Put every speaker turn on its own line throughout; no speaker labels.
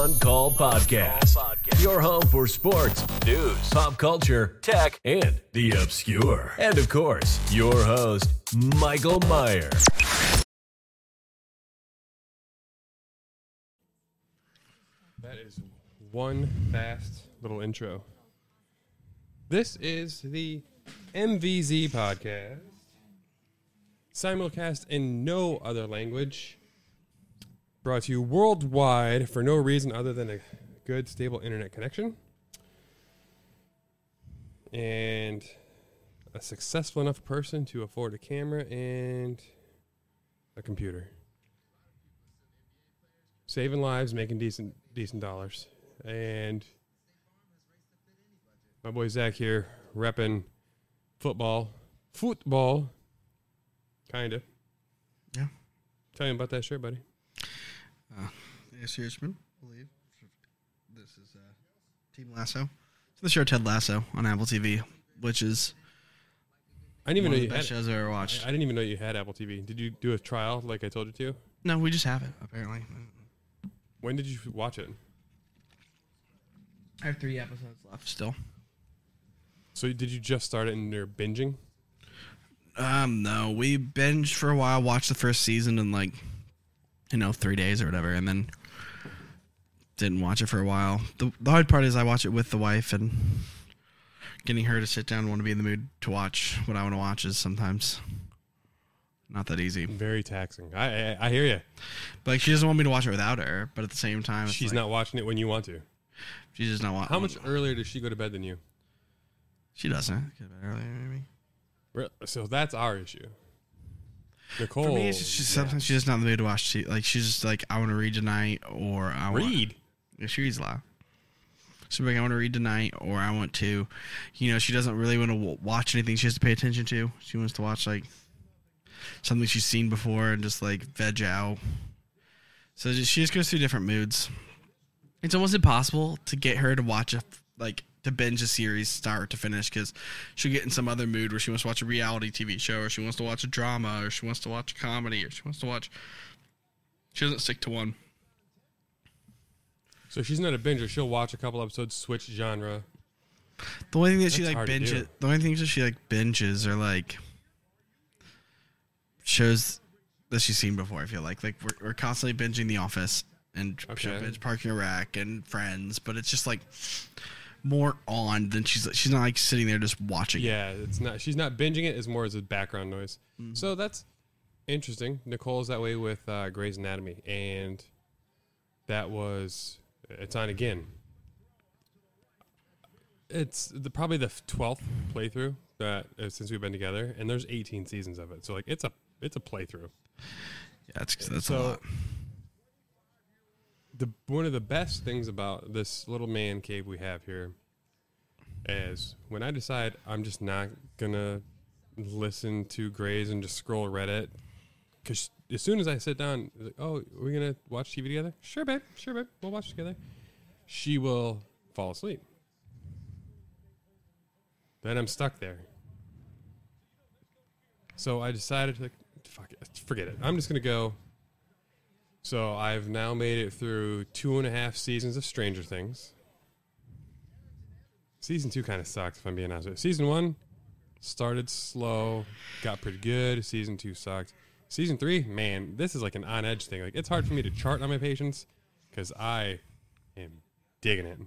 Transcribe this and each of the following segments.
On Call Podcast. Your home for sports, news, pop culture, tech, and the obscure. And of course, your host, Michael Meyer.
That is one fast little intro. This is the MVZ podcast, simulcast in no other language, brought to you worldwide for no reason other than a good, stable internet connection and a successful enough person to afford a camera and a computer saving lives, making decent decent dollars, and my boy Zach here repping football, football, kinda.
Yeah.
Tell me about that shirt, buddy.
Yes, Hirschman, I believe. This is uh, Team Lasso. It's the show Ted Lasso on Apple TV, which is
I didn't even
one
know
of the
you had.
best shows I've ever watched.
I didn't even know you had Apple TV. Did you do a trial like I told you to?
no, we just have it, apparently.
When did you watch it?
I have three episodes left still.
So did you just start it and you're binging?
Um, no, we binged for a while, watched the first season and like, you know, three days or whatever, and then didn't watch it for a while. The, the hard part is I watch it with the wife, and getting her to sit down and want to be in the mood to watch what I want to watch is sometimes not that easy.
Very taxing. I I, I hear you.
But like, she doesn't want me to watch it without her, but at the same time,
She's
like,
not watching it when you want to.
She's just not watching.
How much earlier does she go to bed than you?
She doesn't. Get earlier, maybe.
Re- So that's our issue. Nicole,
For me, it's just, she's sometimes she's just not in the mood to watch. She, like she's just like, I want to read tonight, or I want
read.
Yeah, she reads a lot. She's like, I want to read tonight, or I want to, you know, she doesn't really want to w- watch anything. She has to pay attention to. She wants to watch like something she's seen before and just like veg out. So just, she just goes through different moods. It's almost impossible to get her to watch a like to binge a series start to finish because she'll get in some other mood where she wants to watch a reality TV show, or she wants to watch a drama, or she wants to watch a comedy, or she wants to watch. She doesn't stick to one.
So she's not a binger. She'll watch a couple episodes, switch genre.
The only thing that she
That's
like
to do.
binges, the only things that she like binges are like shows that she's seen before. I feel like like we're, we're constantly binging The Office and
Okay.
binge Parks and Rec and Friends, but it's just like more on than she's she's not like sitting there just watching. it.
Yeah, it's not. She's not binging it. As more as a background noise.
Mm-hmm.
So that's interesting. Nicole's that way with uh, Grey's Anatomy, and that was it's on again. It's the, probably the twelfth playthrough that uh, since we've been together, and there's 18 seasons of it. So like it's a it's a playthrough.
yeah, that's that's
So-
a lot.
The one of the best things about this little man cave we have here is when I decide I'm just not gonna listen to Grey's and just scroll Reddit, because as soon as I sit down, like, oh, are we're gonna watch TV together. Sure, babe. Sure, babe. We'll watch together. She will fall asleep. Then I'm stuck there. So I decided to, fuck it, forget it. I'm just gonna go. So I've now made it through two and a half seasons of Stranger Things. Season two kind of sucked, if I'm being honest with you. Season one started slow, got pretty good. Season two sucked. Season three, man, this is like an on edge thing. Like it's hard for me to chart on my patience because I am digging it.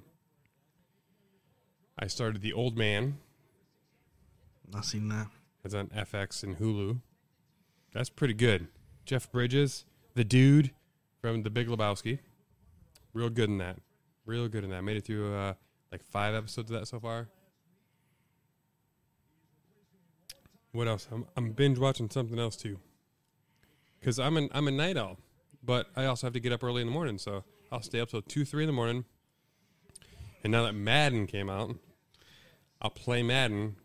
I started The Old Man.
Not seen that.
It's on FX and Hulu. That's pretty good. Jeff Bridges, the dude from The Big Lebowski, real good in that. Real good in that. Made it through uh, like five episodes of that so far. What else? I'm, I'm binge watching something else too. Cause I'm an I'm a night owl, but I also have to get up early in the morning, so I'll stay up till two three in the morning. And now that Madden came out, I'll play Madden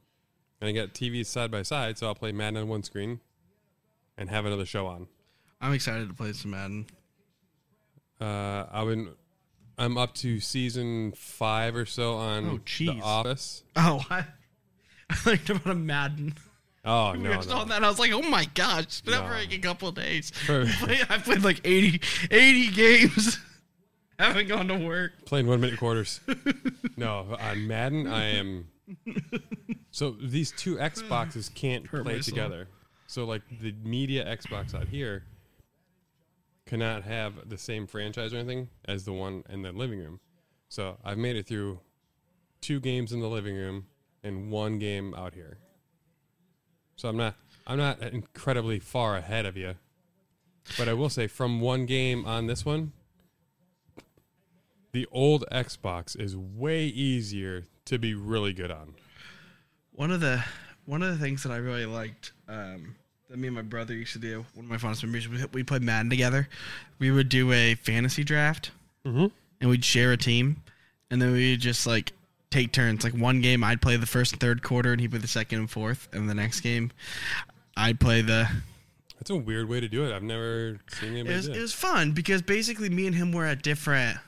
and I got TVs side by side, so I'll play Madden on one screen and have another show on.
I'm excited to play some Madden.
Uh, I've been, I'm up to season five or so on
Oh,
The. Office.
Oh, I, I learned about a Madden.
Oh no,
were on
no.
that. I was like, oh my gosh, it's been out for like a couple of days.
For-
I played like 80, 80 games. Haven't gone to work.
Playing one minute quarters. no, on Madden, I am. So these two Xboxes can't
Hurt
play together. So like the media Xbox out here cannot have the same franchise or anything as the one in the living room. So I've made it through two games in the living room and one game out here. So I'm not I'm not incredibly far ahead of you. But I will say from one game on this one, the old Xbox is way easier to be really good on.
One of the one of the things that I really liked um, that me and my brother used to do. One of my fondest memories. We, we played Madden together. We would do a fantasy draft,
Mm-hmm.
and we'd share a team, and then we would just like take turns. Like one game, I'd play the first and third quarter, and he'd play the second and fourth, and the next game, I'd play the
That's a weird way to do it. I've never seen
It was,
do
it
it.
was fun because basically me and him were at different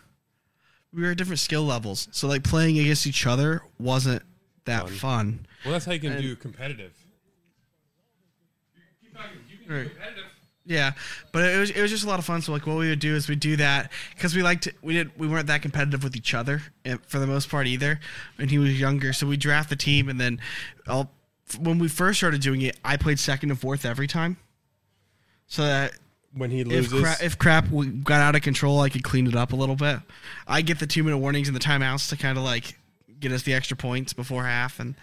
we were at different skill levels. So like playing against each other wasn't that
Fun.
fun.
Well, that's how you can
and-
do competitive.
Right. Yeah, but it was it was just a lot of fun. So like what we would do is we would do that because we liked we did we weren't that competitive with each other eh, for the most part either. And he was younger, so we draft the team, and then I'll, when we first started doing it, I played second and fourth every time. So that
When he
if,
loses,
cra- if crap got out of control, I could clean it up a little bit. I get the two minute warnings and the timeouts to kind of like get us the extra points before half and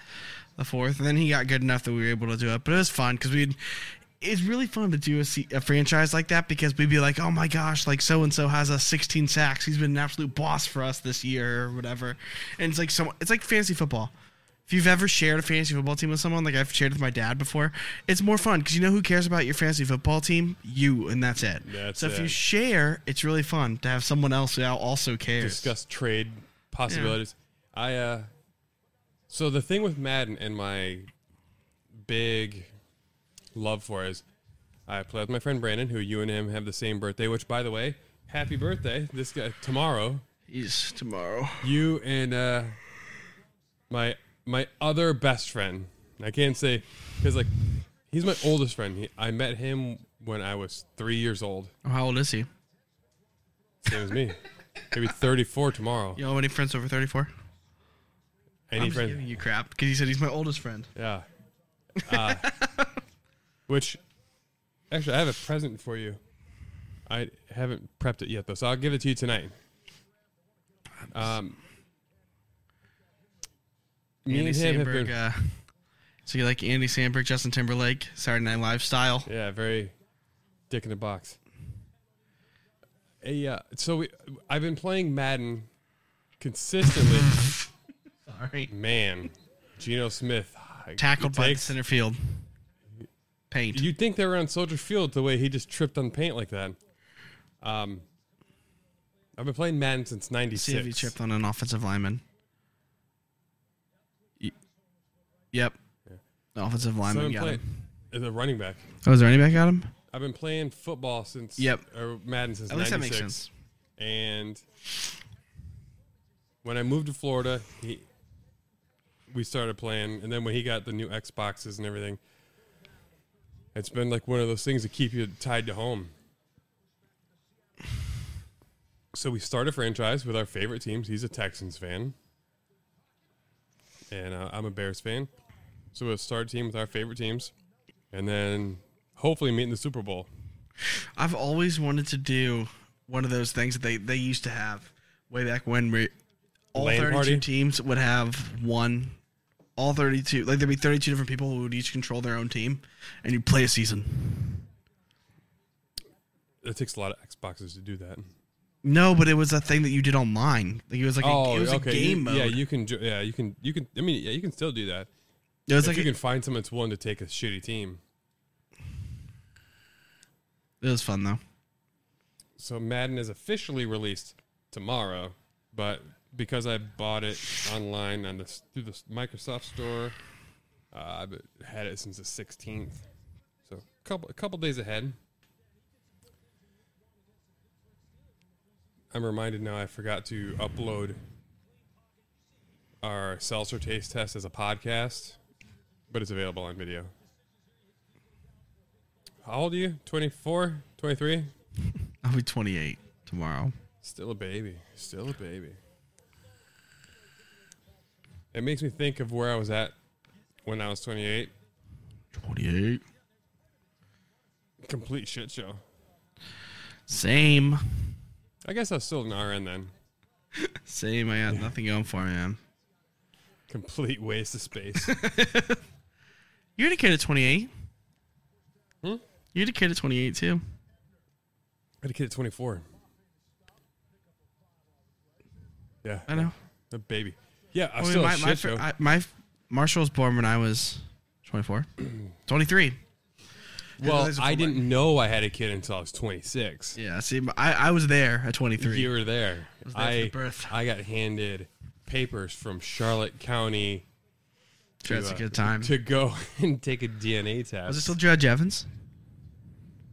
the fourth. And then he got good enough that we were able to do it. But it was fun because we'd. It's really fun to do a, a franchise like that because we'd be like, oh my gosh, like so and so has a 16 sacks. He's been an absolute boss for us this year or whatever. And it's like so. It's like fantasy football. If you've ever shared a fantasy football team with someone, like I've shared with my dad before, it's more fun because you know who cares about your fantasy football team? You, and that's it.
That's
so if you share, it's really fun to have someone else who also cares.
discuss trade possibilities. I uh so the thing with Madden and my big love for is I play with my friend Brandon, who you and him have the same birthday, which by the way, happy birthday. This guy tomorrow.
He's tomorrow.
You and uh my my other best friend. I can't say because like he's my oldest friend. He, I met him when I was three years old.
Oh, how old is he?
Same as me. Maybe thirty four tomorrow.
You know many friends over 34?
Any
I'm just giving you crap because he said he's my oldest friend.
Yeah. Uh, which, actually, I have a present for you. I haven't prepped it yet, though, so I'll give it to you tonight. Um, me
Andy
and him have
Samberg.
been,
Uh, so you like Andy Samberg, Justin Timberlake, Saturday Night Live style?
yeah, very dick in the box. Uh, so we, I've been playing Madden consistently.
Sorry.
Man, Geno Smith
Tackled
he
by the center field. Paint.
You'd think they were on Soldier Field the way he just tripped on paint like that. Um, I've been playing Madden since '96.
See if he tripped on an offensive lineman. Y- Yep. The offensive lineman
I've
got him.
a running back.
Oh, is there anybody got him?
I've been playing football since
Yep.
or Madden since
At least that
'96.
makes sense.
And when I moved to Florida, he we started playing, and then when he got the new Xboxes and everything, it's been like one of those things that keep you tied to home. So we start a franchise with our favorite teams. He's a Texans fan, and uh, I'm a Bears fan. So we'll start a team with our favorite teams, and then hopefully meet in the Super Bowl.
I've always wanted to do one of those things that they, they used to have way back when we, all
LAN
32
party?
teams would have one. All 32, like there'd be 32 different people who would each control their own team, and you'd play a season.
It takes a lot of Xboxes to do that.
No, but it was a thing that you did online. Like it was like a, oh, it was a game
you,
mode.
Yeah, you can. Yeah, you can. You can. I mean, yeah, you can still do that.
it was
if
like
you
a-
can find someone that's willing to take a shitty team.
it was fun though.
So Madden is officially released tomorrow, but because I bought it online on this through the Microsoft Store, uh, I've had it since the 16th. So a couple a couple days ahead. I'm reminded now I forgot to upload our seltzer taste test as a podcast, but it's available on video. How old are you? 24? 23?
I'll be 28 tomorrow.
Still a baby. Still a baby. It makes me think of where I was at when I was 28.
28.
Complete shit show.
Same.
I guess I was still an RN then.
Same. I got nothing going for me, man.
Complete waste of space.
You had a kid at 28.
Hmm?
You had a kid at 28 too.
I had a kid at 24. Yeah,
I know.
a baby. Yeah, I
I mean,
still
my,
a
my,
shit
fir-
show.
I, my Marshall was born when I was 24. 23.
well,
there's a
I didn't know I had a kid until I was 26.
Yeah, see, I, I was there at 23.
You were there.
was there
I
the birth.
I got handed papers from Charlotte County
Sure, that's
uh,
a good time.
to go and take a DNA test.
was it still Judge Evans?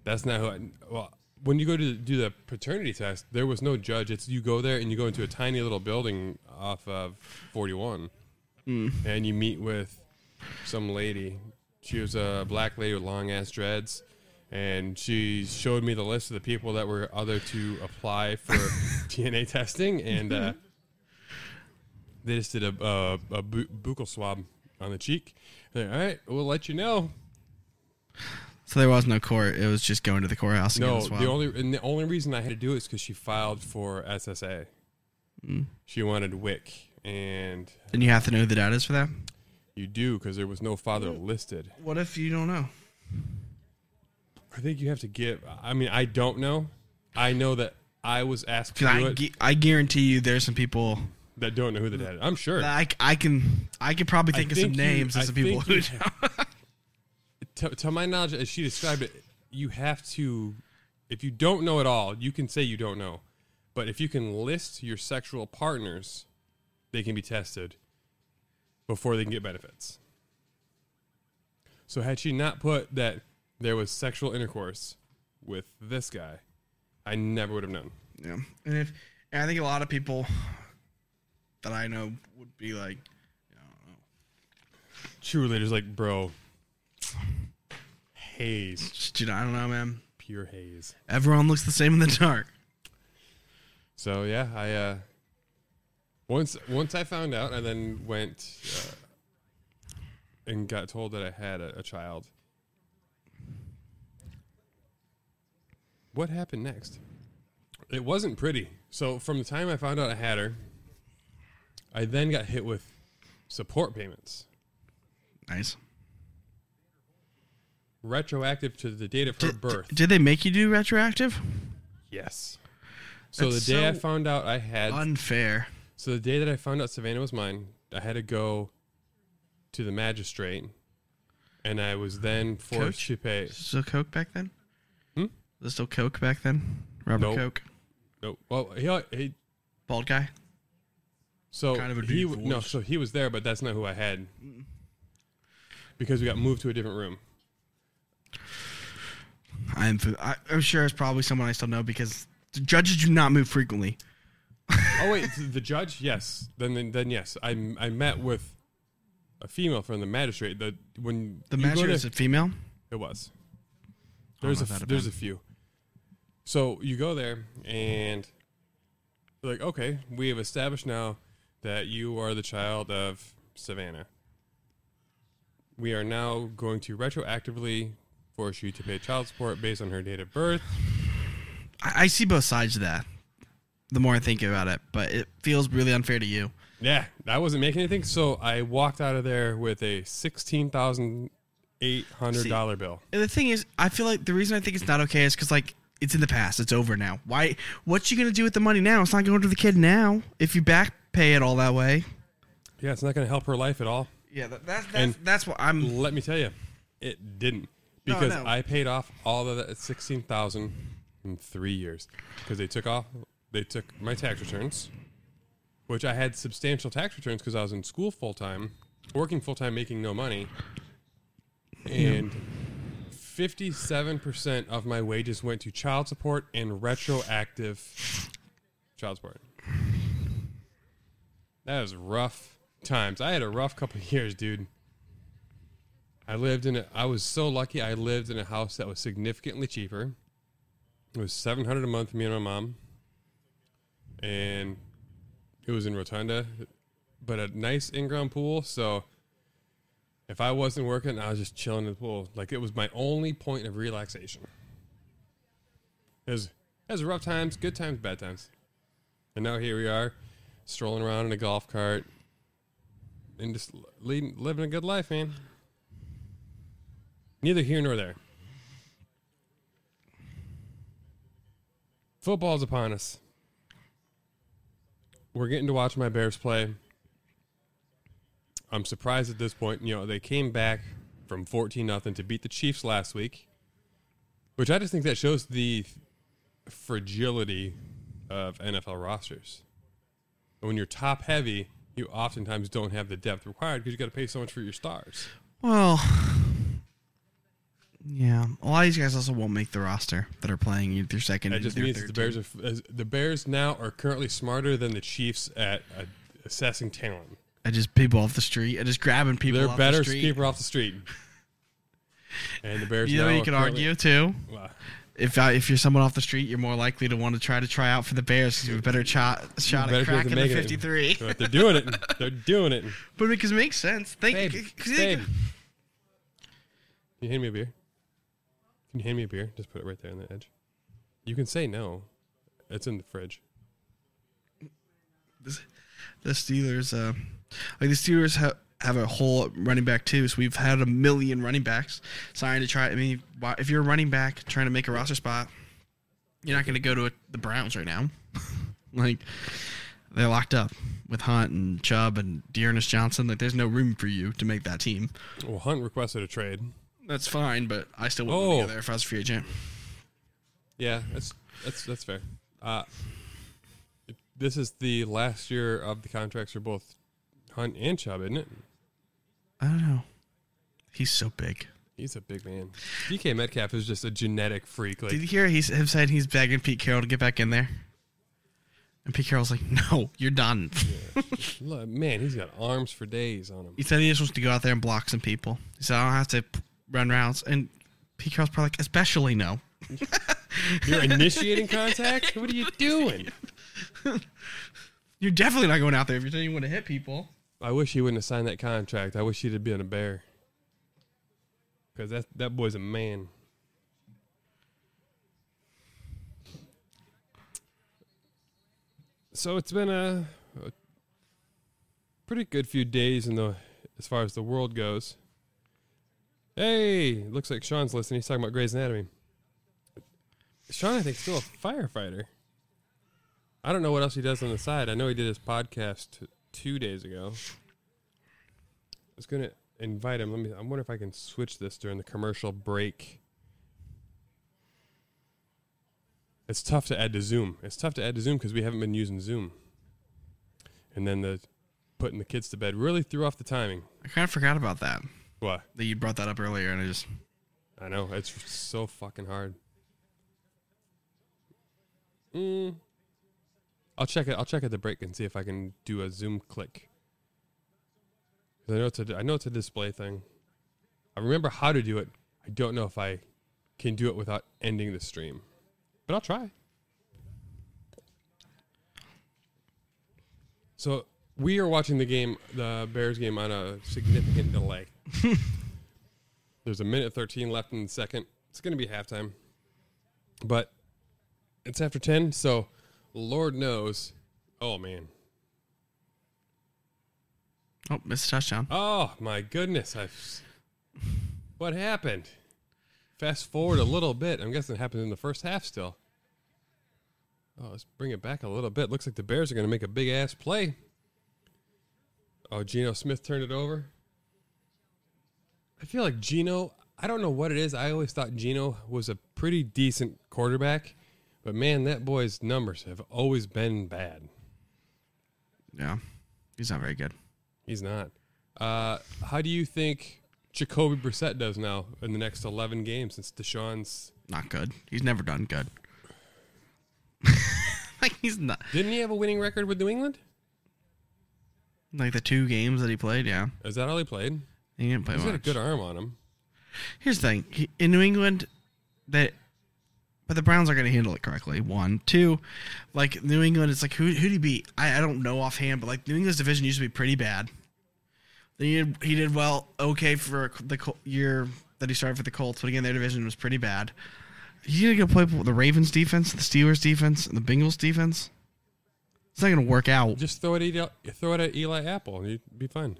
That's not who. I, well, when you go to do the paternity test, there was no judge. It's you go there and you go into a tiny little building off of 41,
Hmm.
and you meet with some lady. She was a black lady with long ass dreads, and she showed me the list of the people that were other to apply for DNA testing, and uh, they just did a, a, a bu- buccal swab on the cheek. They're, All right, we'll let you know.
So there was no court. It was just going to the courthouse. and
No,
the
only and the only reason I had to do it is because she filed for SSA.
Mm.
She wanted WIC, and
And you have to know who the dad is for that.
you do because there was no father
Mm.
listed.
What if you don't know?
I think you have to give. I mean, I don't know. I know that I was asked to
I,
it
gu- I guarantee you, there's some people
that don't know who the dad. is. I'm sure.
I, I can I could probably
I
think of some
you-
names of some people who don't.
to, to my knowledge, as she described it, you have to. If you don't know at all, you can say you don't know. But if you can list your sexual partners, they can be tested before they can get benefits. So had she not put that there was sexual intercourse with this guy, I never would have known.
Yeah, and if and I think a lot of people that I know would be like,
Truly, just like, bro, haze,
just, you know, I don't know, man.
pure haze.
Everyone looks the same in the dark.
So yeah, I uh, once once I found out, I then went uh, and got told that I had a, a child. What happened next? It wasn't pretty. So from the time I found out I had her, I then got hit with support payments,
Nice.
Retroactive to the date of her
Did,
birth.
did they make you do retroactive?
yes. So
That's
the day I found out I had
Unfair.
So the day that I found out Savannah was mine, I had to go to the magistrate, and I was then forced
Coach?
to pay.
Still Coke back then?
Hmm?
Was it still Coke back then? Rubber
Nope.
Coke.
No, well, he, he
Bald guy.
so
Kind of a
he
deep
no, so he was there, but that's not who I had because we got moved to a different room.
I'm I, I'm sure it's probably someone I still know because the judges do not move frequently.
Oh wait, the judge? Yes. Then then, then yes, I met with a female from the magistrate. The when
The magistrate
to-
is a female.
It was. There's a
if that'd
f- there's a few. So you go there and like, okay, we have established now that you are the child of Savannah. We are now going to retroactively force you to pay child support based on her date of birth.
I, I see both sides of that. The more I think about it, but it feels really unfair to you.
Yeah, I wasn't making anything, so I walked out of there with a sixteen thousand eight hundred dollar bill.
And the thing is, I feel like the reason I think it's not okay is because like it's in the past. It's over now. Why? What you gonna do with the money now? It's not going to the kid now. If you back pay it all that way.
Yeah, it's not going to help her life at all.
Yeah, that, that's that's
And-
that's what I'm.
Let me tell you, it didn't because
no.
I paid off all of that sixteen thousand in three years because they took off they took my tax returns, which I had substantial tax returns because I was in school full time, working full time, making no money, and fifty seven percent of my wages went to child support and retroactive child support. That was rough times. I had a rough couple of years, dude. I lived in a. I was so lucky. I lived in a house that was significantly cheaper. It was seven hundred a month. Me and my mom. and it was in Rotunda, but a nice in-ground pool. So if I wasn't working, I was just chilling in the pool. Like it was my only point of relaxation. It was rough times, good times, bad times, and now here we are, strolling around in a golf cart, and just leading, living a good life, man. Neither here nor there. Football's upon us. We're getting to watch my Bears play. I'm surprised at this point. You know, they came back from 14 nothing to beat the Chiefs last week, which I just think that shows the fragility of NFL rosters. When you're top heavy, you oftentimes don't have the depth required because you got to pay so much for your stars.
Well, yeah. A lot of these guys also won't make the roster that are playing either second.
That just means
third
the Bears
team.
are the Bears now are currently smarter than the Chiefs at uh, assessing talent.
I just people off the street. I just grabbing people.
They're
off
better
the street.
keeper off the street. And the Bears.
You know,
now
you can argue too.
Well,
If uh, if you're someone off the street, you're more likely to want to try to try out for the Bears because you have a better shot shot
better
at
of
cracking the 53.
But they're doing it. They're doing it.
But because it makes sense. Thank
Babe,
you
babe. Can you hand me a beer? Can you hand me a beer? Just put it right there on the edge. You can say no. It's in the fridge.
the Steelers, uh, like the Steelers have have a whole running back too. So we've had a million running backs trying to try. I mean, if you're a running back trying to make a roster spot, you're not going to go to a, the Browns right now. like they're locked up with Hunt and Chubb and D'Ernest Johnson. Like there's no room for you to make that team.
Well, Hunt requested a trade.
That's fine, but I still wouldn't
Oh.
go there if I was a free agent.
Yeah, that's that's that's fair. Uh, this is the last year of the contracts for both Hunt and Chubb, isn't it?
I don't know. He's so big.
He's a big man. DK Metcalf is just a genetic freak. Like
Did you hear he's have said he's begging Pete Carroll to get back in there? And Pete Carroll's like, "No, you're done."
look, man, he's got arms for days on him.
He said he just wants to go out there and block some people. He said, I don't have to p- run routes. And Pete Carroll's probably like, especially no.
You're initiating contact. What are you doing?
You're definitely not going out there if you're saying you want to hit people.
I wish he wouldn't have signed that contract. I wish he'd have been a bear. Because that that boy's a man. So it's been a, a pretty good few days in the as far as the world goes. Hey, looks like Sean's listening. He's talking about Grey's Anatomy. Sean, I think, still a firefighter. I don't know what else he does on the side. I know he did his podcast two days ago. I was gonna invite him. Let me. I wonder if I can switch this during the commercial break. It's tough to add to Zoom. It's tough to add to Zoom because we haven't been using Zoom. And then the putting the kids to bed really threw off the timing.
I kind of forgot about that.
What?
That you brought that up earlier, and I just
I know it's so fucking hard. Mm. I'll check it. I'll check at the break and see if I can do a Zoom click. 'Cause I know it's a I know it's a display thing. I remember how to do it. I don't know if I can do it without ending the stream, but I'll try. So we are watching the game, the Bears game, on a significant delay. There's a minute 13 left in the second. It's going to be halftime. But it's after 10, so Lord knows. Oh, man.
oh, missed a touchdown.
Oh, my goodness. I What happened? Fast forward a little bit. I'm guessing it happened in the first half still. Oh, let's bring it back a little bit. Looks like the Bears are going to make a big ass play. Oh, Geno Smith turned it over. I feel like Geno, I don't know what it is. I always thought Geno was a pretty decent quarterback, but man, that boy's numbers have always been bad.
Yeah, he's not very good.
He's not. Uh, how do you think Jacoby Brissett does now in the next 11 games since Deshaun's.
Not good. He's never done good. like he's not
Didn't he have a winning record with New England?
like the two games that he played. Yeah,
Is that all he played?
He didn't play
He's got a good arm on him.
Here's the thing: he, in New England, that but the Browns are going to handle it correctly. One, two, like New England. It's like who who did he beat? I, I don't know offhand, but like New England's division used to be pretty bad. Then he did, he did well, okay for the Col- year that he started for the Colts, but again their division was pretty bad. He's going to go play with the Ravens defense, the Steelers defense, and the Bengals defense. It's not going to work out.
Just throw it at Eli, throw it at Eli Apple, and you'd be fine.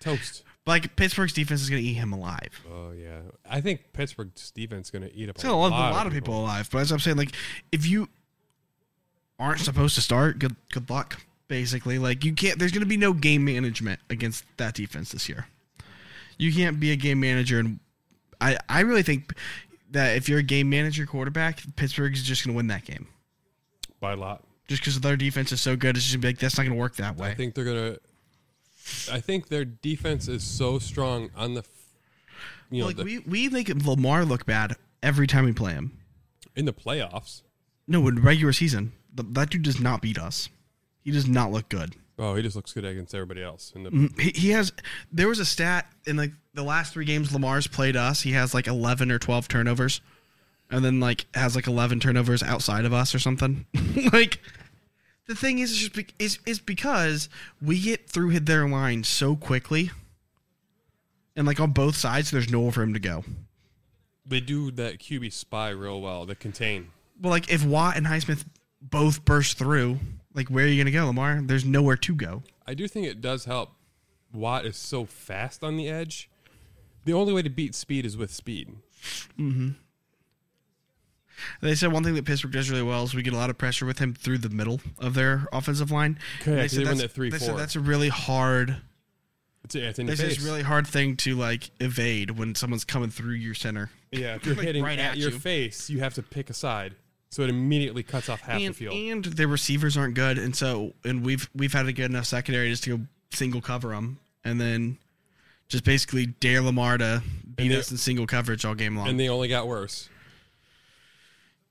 Toast.
But like Pittsburgh's defense is going to eat him alive.
Oh yeah, I think Pittsburgh's defense is going to eat up
It's
a lot,
a lot of people alive. But as I'm saying, like if you aren't supposed to start, good good luck. Basically, like you can't. There's gonna be no game management against that defense this year. You can't be a game manager, and I I really think that if you're a game manager quarterback, Pittsburgh is just gonna win that game.
by a lot.
Just because their defense is so good, it's just gonna be like that's not gonna work that way.
I think they're gonna. I think their defense is so strong on the, you know,
like
the,
we we make Lamar look bad every time we play him.
in the playoffs.
No, in regular season, th- that dude does not beat us. He does not look good.
Oh, he just looks good against everybody else. In the
Mm, He, he has. There was a stat in like the last three games Lamar's played us. He has like eleven or twelve turnovers, and then like has like eleven turnovers outside of us or something. like the thing is, is just be, is is because we get through their line so quickly, and like on both sides, there's nowhere for him to go.
they do that QB spy real well. The contain.
Well, like if Watt and Highsmith both burst through, like where are you gonna go, Lamar? There's nowhere to go.
I do think it does help. Watt is so fast on the edge. The only way to beat speed is with speed. Mm-hmm.
They said one thing that Pittsburgh does really well is we get a lot of pressure with him through the middle of their offensive line.
Okay,
And
yeah, 'cause they run
that's-
that 3-4.
they said that's a really hard.
It's, it's in your
said
face.
a really hard thing to like evade when someone's coming through your center.
yeah, if you're
like,
hitting
right
at,
at
your
you.
face, you have to pick a side, so it immediately cuts off half
and,
the field.
and their receivers aren't good, and so and we've we've had a good enough secondary just to go single cover them, and then just basically dare Lamar to beat
they-
us in single coverage all game long.
and they only got worse.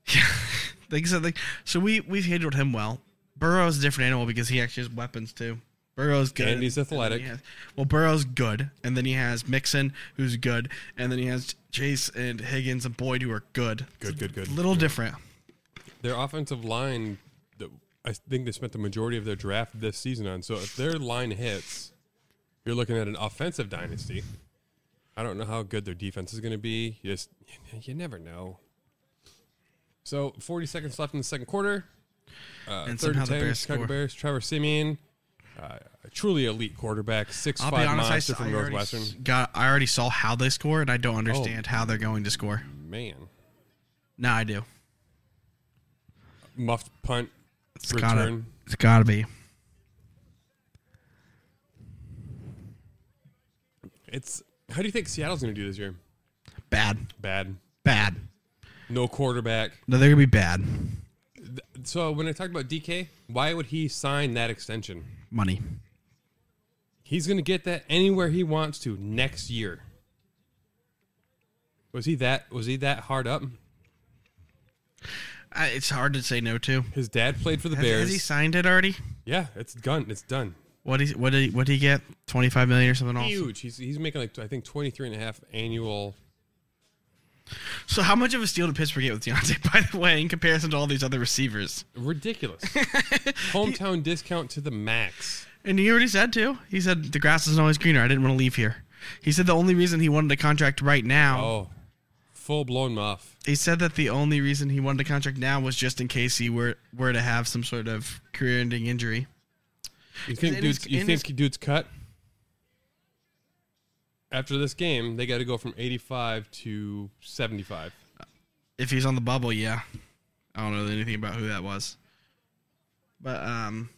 like I said, like so we we've handled him well. Burrow's a different animal because he actually has weapons too. Burrow's good.
And he's athletic.
he has- well, Burrow's good, and then he has Mixon, who's good, and then he has Chase and Higgins and Boyd, who are good.
Good, good, good.
A little different.
Their offensive line, I think they spent the majority of their draft this season on. So if their line hits, you're looking at an offensive dynasty. I don't know how good their defense is going to be. You just you never know. So 40 seconds left in the second quarter. Uh,
And
third
somehow
and
the
10,
Bears
Chicago
score.
Bears. Trevor Siemian, uh, a truly elite quarterback, six
I'll
five
be honest, I,
monster
s-
from
I already
Northwestern.
s- got. I already saw how they score, and I don't
Oh.
understand how they're going to score.
Man,
No, I do.
muffed punt
It's
return.
gotta. It's gotta be.
It's how do you think Seattle's going to do this year?
Bad.
Bad.
Bad.
No quarterback.
No, they're gonna be bad.
So when I talked about DK, why would he sign that extension?
Money.
He's going to get that anywhere he wants to next year. Was he that was he that hard up?
I, it's hard to say no to.
His dad played for the
Has,
Bears.
has he signed it already?
yeah, it's done. It's done.
What he what did he, what did he get? Twenty five million or something else.
Huge. He's he's making like I think 23 and a half annual.
So how much of a steal did Pittsburgh get with Diontae, by the way, in comparison to all these other receivers?
Ridiculous. Hometown discount to the max.
And he already said too. He said the grass isn't always greener. I didn't want to leave here. He said the only reason he wanted a contract right now.
Oh, full blown muff.
He said that the only reason he wanted a contract now was just in case he were were to have some sort of career-ending injury.
You think dude's, you think dude's cut? After this game, they got to go from 85 to 75.
If he's on the bubble, yeah. I don't know anything about who that was. But um.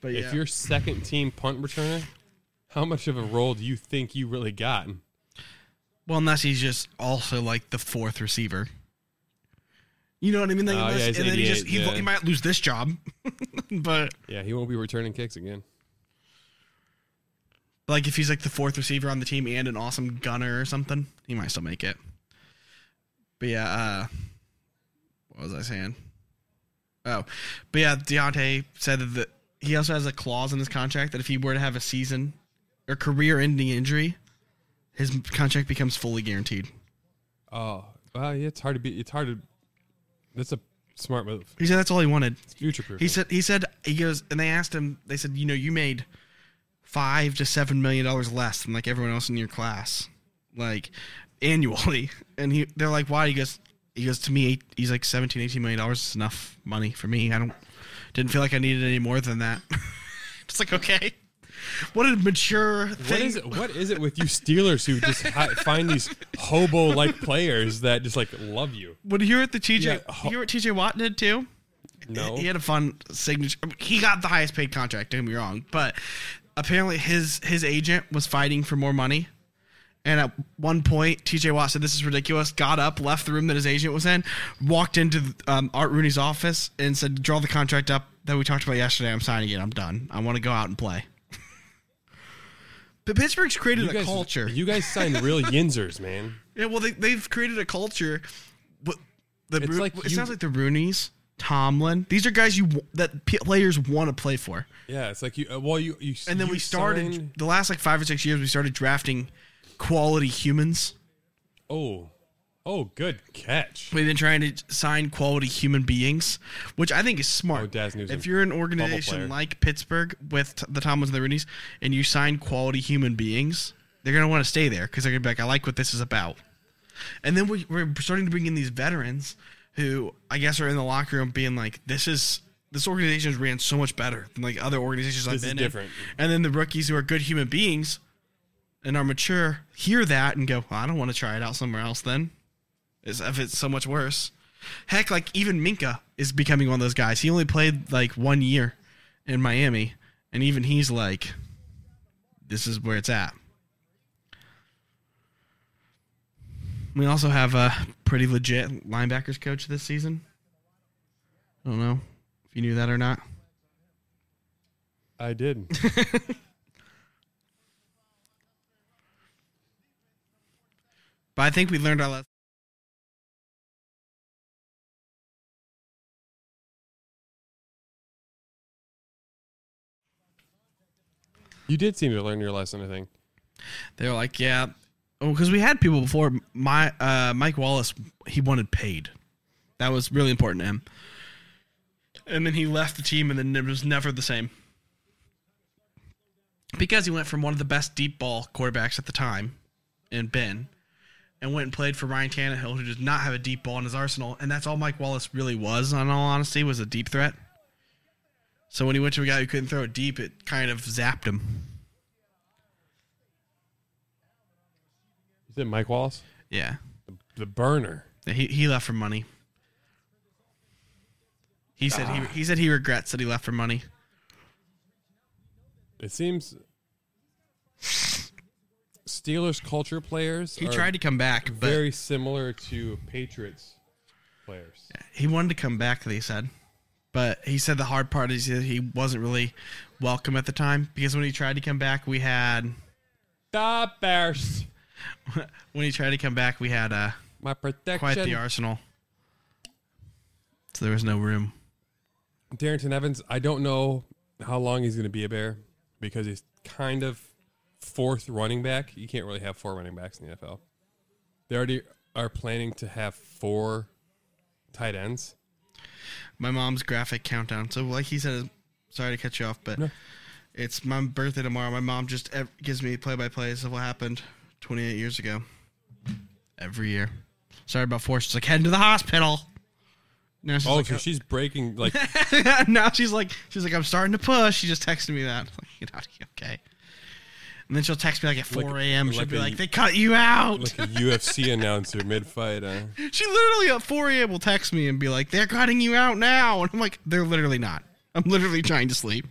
But yeah.
If you're second team punt returner, how much of a role do you think you really got?
Well, unless he's just also like the fourth receiver. You know what I mean? Like,
Oh,
unless,
yeah,
and then he just he,
yeah.
he might lose this job, but
Yeah, he won't be returning kicks again.
Like if he's like the fourth receiver on the team and an awesome gunner or something, he might still make it. But yeah, uh, what was I saying? Oh, but yeah, Diontae said that the, he also has a clause in his contract that if he were to have a season or career-ending injury, his contract becomes fully guaranteed.
Oh, Well, yeah, it's hard to be. It's hard to. That's a smart move.
He said that's all he wanted.
It's future proof.
He said he said he goes and they asked him. They said you know you made five to seven million dollars less than like everyone else in your class, like annually. And he they're like why? He goes he goes to me. He's like 17, 18 million dollars is enough money for me. I don't didn't feel like I needed any more than that. It's like okay. What a mature
What
thing.
is it? What is it with you Steelers who just hi- find these hobo-like players that just like love you?
Would you hear what the TJ?
Yeah,
you hear what TJ Watt did too?
No,
He had a fun signature. He got the highest paid contract. Don't get me wrong, but apparently his his agent was fighting for more money. And at one point, TJ Watt said, "This is ridiculous." Got up, left the room that his agent was in, walked into um, Art Rooney's office, and said, "Draw the contract up that we talked about yesterday. I'm signing it. I'm done. I want to go out and play." but Pittsburgh's created
you
a
guys,
culture.
You guys signed real yinzers, man.
Yeah, well, they, they've created a culture. But the
It's
Ro-
like
it
you-
sounds like the Rooneys, Tomlin. These are guys you that players want to play for.
Yeah, it's like you. Uh, well, you. you
And then
you
we started the last like five or six years. We started drafting quality humans.
oh, oh, good catch.
We've been trying to sign quality human beings, which I think is smart.
Oh,
if you're an organization like Pittsburgh with the Tomlins and the Rooneys, and you sign quality human beings, they're gonna want to stay there because they're gonna be like, I like what this is about. And then we, we're starting to bring in these veterans who I guess are in the locker room being like, this is. This organization has ran so much better than like other organizations I've
This is different.
in. And then the rookies who are good human beings and are mature hear that and go, well, I don't want to try it out somewhere else then. As if it's so much worse. Heck, like even Minkah is becoming one of those guys. He only played like one year in Miami, and even he's like, this is where it's at. We also have a pretty legit linebackers coach this season. I don't know if you knew that or not.
I did.
But I think we learned our lesson.
you did seem to learn your lesson. I think.
They were like, yeah, oh, because we had people before. My uh, Mike Wallace, he wanted paid. That was really important to him. And then he left the team, and then it was never the same. Because he went from one of the best deep ball quarterbacks at the time, in Ben, and went and played for Ryan Tannehill, who does not have a deep ball in his arsenal, and that's all Mike Wallace really was. On all honesty, was a deep threat. So when he went to a guy who couldn't throw it deep, it kind of zapped him.
Is it Mike Wallace?
Yeah.
The burner.
He he left for money. He said he he said he regrets that he left for money.
It seems Steelers culture players.
He
are
tried to come back, but
very similar to Patriots players.
he wanted to come back. They said, but he said the hard part is that he wasn't really welcome at the time because when he tried to come back, we had
The Bears.
when he tried to come back, we had uh,
My protection.
quite the arsenal. So there was no room.
Darrynton Evans, I don't know how long he's going to be a Bear because he's kind of fourth running back. You can't really have four running backs in the NFL. They already are planning to have four tight ends.
My mom's graphic countdown. So like he said, sorry to cut you off, but
No.
it's my birthday tomorrow. My mom just gives me play by plays of what happened 28 years ago. Every year. Sorry about four. She's like heading to the hospital. Now she's
Oh,
like,
so she's breaking like
now she's like she's like I'm starting to push. She just texted me that. I'm like, Get out of here, okay. And then she'll text me like at 4
Like-
a.m. She'll
like
be
a-
like, "They cut you out."
like a UFC announcer mid fight. Uh,
She literally at 4 a.m. will text me and be like, "They're cutting you out now," and I'm like, "They're literally not. I'm literally trying to sleep."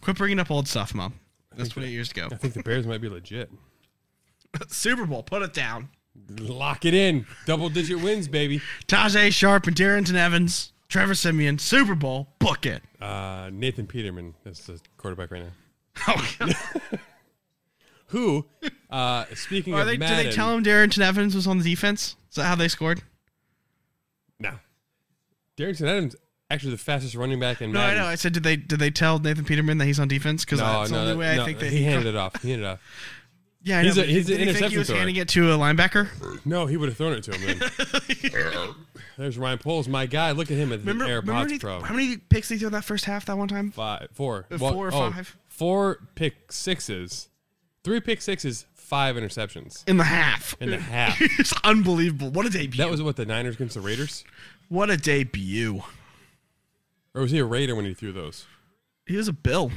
Quit bringing up old stuff, mom. That's 28 years ago.
I think the Bears might be legit.
Super Bowl, put it down.
Lock it in. Double digit wins, baby.
Tajae Sharpe and Darrynton Evans, Trevor Siemian, Super Bowl, book it.
Uh, Nathan Peterman is the quarterback right now.
Oh,
Who, uh, speaking
Are
of
they, did they tell him Darrynton Evans was on the defense? Is that how they scored?
no, Darrington Adams actually the fastest running back in
No, I know. I said, did they did they tell Nathan Peterman that he's on defense? Because
No,
that's the
no,
only way I
no,
think that
he handed it off. He handed it off.
Yeah, I
He's
know,
a- he's an
he think he
interception
was
thrower.
handing it to a linebacker?
No, he would have thrown it to him then. There's Ryan Poles, my guy. Look at him at the
Remember, remember he-
Pro.
how many picks did he throw that first half that one time?
Five, four,
Uh,
Well,
four or
oh,
five?
four pick sixes, three pick sixes, five interceptions
In the half.
in the half.
it's unbelievable. What a debut.
That was what the Niners against the Raiders,
what a debut.
Or was he a Raider when he threw those?
He was a Bill.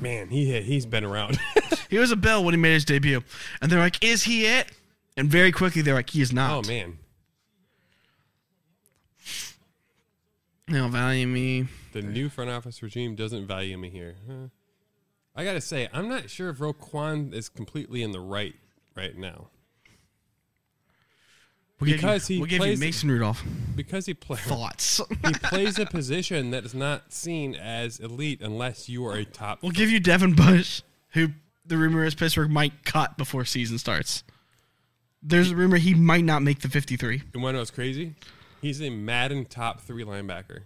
Man, he he's been around.
He was a Bill when he made his debut. And they're like, is he it? And very quickly they're like, he is not.
oh man,
Now value me.
the new front office regime doesn't value me here. Huh. I gotta say, I'm not sure if Roquan is completely in the right right now
We'll
Because
you,
he
we'll give
plays-
you Mason Rudolph.
because he plays.
Thoughts.
he plays a position that is not seen as elite unless you are a top.
we'll give you Devin Bush, who the rumor is Pittsburgh might cut before season starts. There's a rumor he might not make the 53.
And when it was crazy, he's a Madden top three linebacker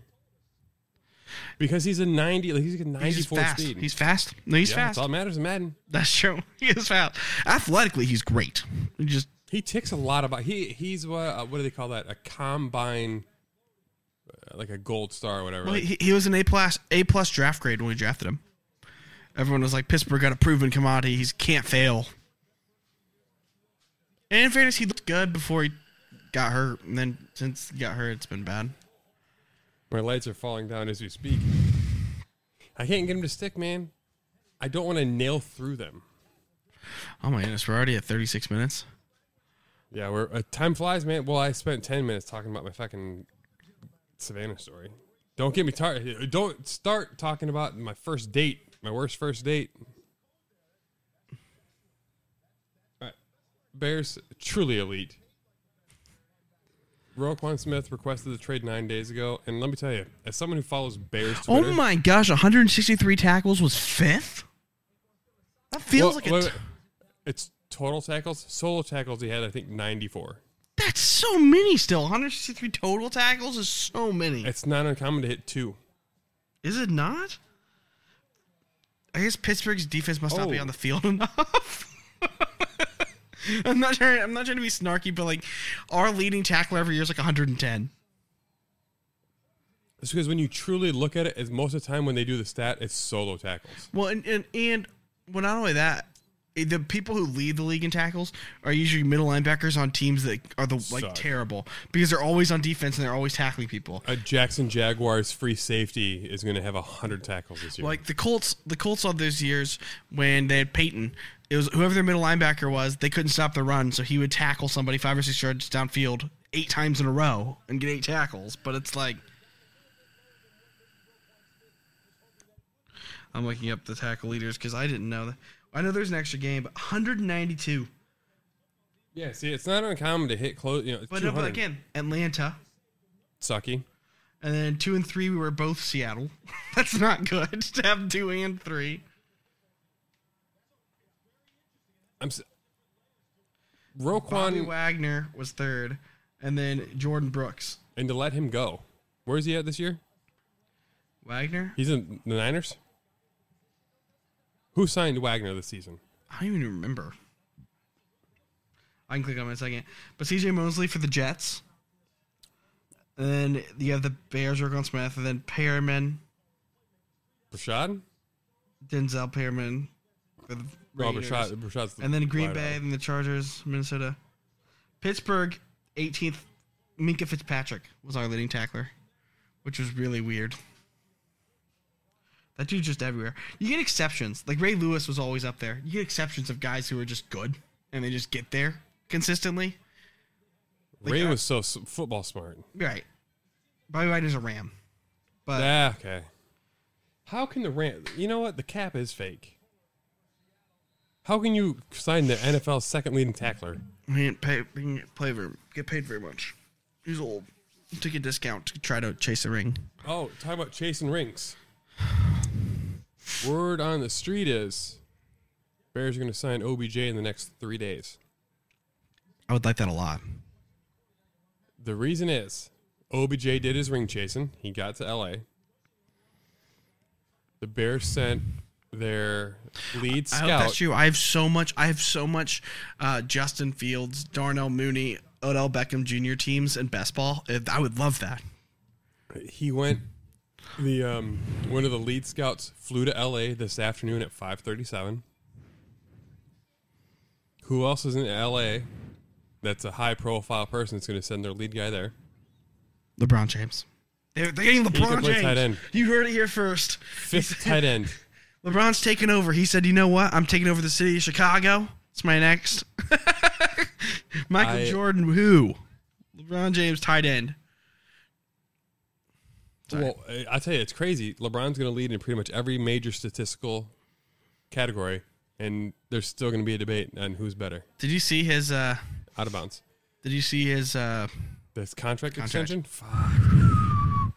because he's a ninety. Like he's a
He's
ninety-four
fast.
speed.
He's fast. No, he's
yeah,
fast.
That's all that matters in Madden.
That's true. He is fast. Athletically, he's great. He just
He ticks a lot about. He he's what uh, what do they call that? A combine, uh, like a gold star or whatever.
well,
Like,
he, he was an A plus A plus draft grade when we drafted him. Everyone was like, Pittsburgh got a proven commodity. He can't fail. And in fairness, he looked good before he got hurt. And then since he got hurt, it's been bad.
my lights are falling down as we speak. I can't get him to stick, man. I don't want to nail through them.
Oh my goodness, we're already at 36 minutes.
Yeah, we're uh, time flies, man. Well, I spent ten minutes talking about my fucking Savannah story. Don't get me tired. Don't start talking about my first date, my worst first date. All right. Bears truly elite. Roquan Smith requested the trade nine days ago, and let me tell you, as someone who follows Bears Twitter,
Oh my gosh, 163 tackles was fifth? That feels
Well,
like a
wait. it's total tackles, solo tackles. He had, I think, ninety-four.
That's so many still. 163 total tackles is so many.
It's not uncommon to hit two.
Is it not? I guess Pittsburgh's defense must not be
Oh.
on the field enough. I'm not trying. I'm not trying to be snarky, but like, our leading tackler every year is like 110.
It's because when you truly look at it, it's most of the time when they do the stat, it's solo tackles.
Well, and and, and well, not only that, Eh, the people who lead the league in tackles are usually middle linebackers on teams that are the like
Suck.
terrible because they're always on defense and they're always tackling people.
A Jackson Jaguars free safety is going to have hundred tackles this year.
Like the Colts, the Colts all those years when they had Peyton, it was whoever their middle linebacker was, they couldn't stop the run, so he would tackle somebody five or six yards downfield eight times in a row and get eight tackles. But it's like I'm looking up the tackle leaders because I didn't know that. I know there's an extra game, but 192.
yeah, see, it's not uncommon to hit close. You know,
But, no, but again, Atlanta,
sucky.
and then two and three we were both Seattle. That's not good to have two and three.
I'm. s-
Bobby Wagner was third, and then Jordyn Brooks.
and to let him go. Where is he at this year?
Wagner?
He's in the Niners. Who signed Wagner this season?
I don't even remember. I can click on it in a second. But CJ Mosley for the Jets. And then you have the Bears, Roquan Smith, and then Perryman,
Rashad?
Denzel Perryman for the Raiders.
Rashad. Rashad's the
and then Green. Bay, and the Chargers, Minnesota. Pittsburgh, 18th. Minkah Fitzpatrick was our leading tackler, which was really weird. That dude's just everywhere. You get exceptions. Like Ray Lewis was always up there. You get exceptions of guys who are just good and they just get there consistently. Like,
Ray
I-
was so football smart.
Right. Bobby Wagner's a Ram. But
Ah, okay. How can the Ram? You know what? The cap is fake. How can you sign the NFL's second leading tackler?
he didn't pay, he didn't play very, get paid very much. He's old. Took a discount to try to chase a ring.
Oh, talk about chasing rings. Word on the street is Bears are going to sign OBJ in the next three days.
I would like that a lot.
The reason is OBJ did his ring chasing. He got to LA. The Bears sent their lead
I hope that's
scout.
true. I have so much. I have so much. Uh, Justin Fields, Darnell Mooney, Odell Beckham Jr. teams and best ball. I would love that.
He went. The um, one of the lead scouts flew to L.A. this afternoon at five thirty-seven. Who else is in L.A. That's a high-profile person that's going to send their lead guy there?
LeBron James. They're, they're getting LeBron James.
tight end.
You heard it here first.
Fifth tight end.
LeBron's taking over. He said, "You know what? I'm taking over the city of Chicago. It's my next." Michael
I-
Jordan, who? LeBron James, tight end. Sorry.
Well, I- I tell you, it's crazy. LeBron's going to lead in pretty much every major statistical category, and there's still going to be a debate on who's better.
Did you see his? uh
Out of bounds.
Did you see his? uh
This contract,
Contract.
extension? Fuck.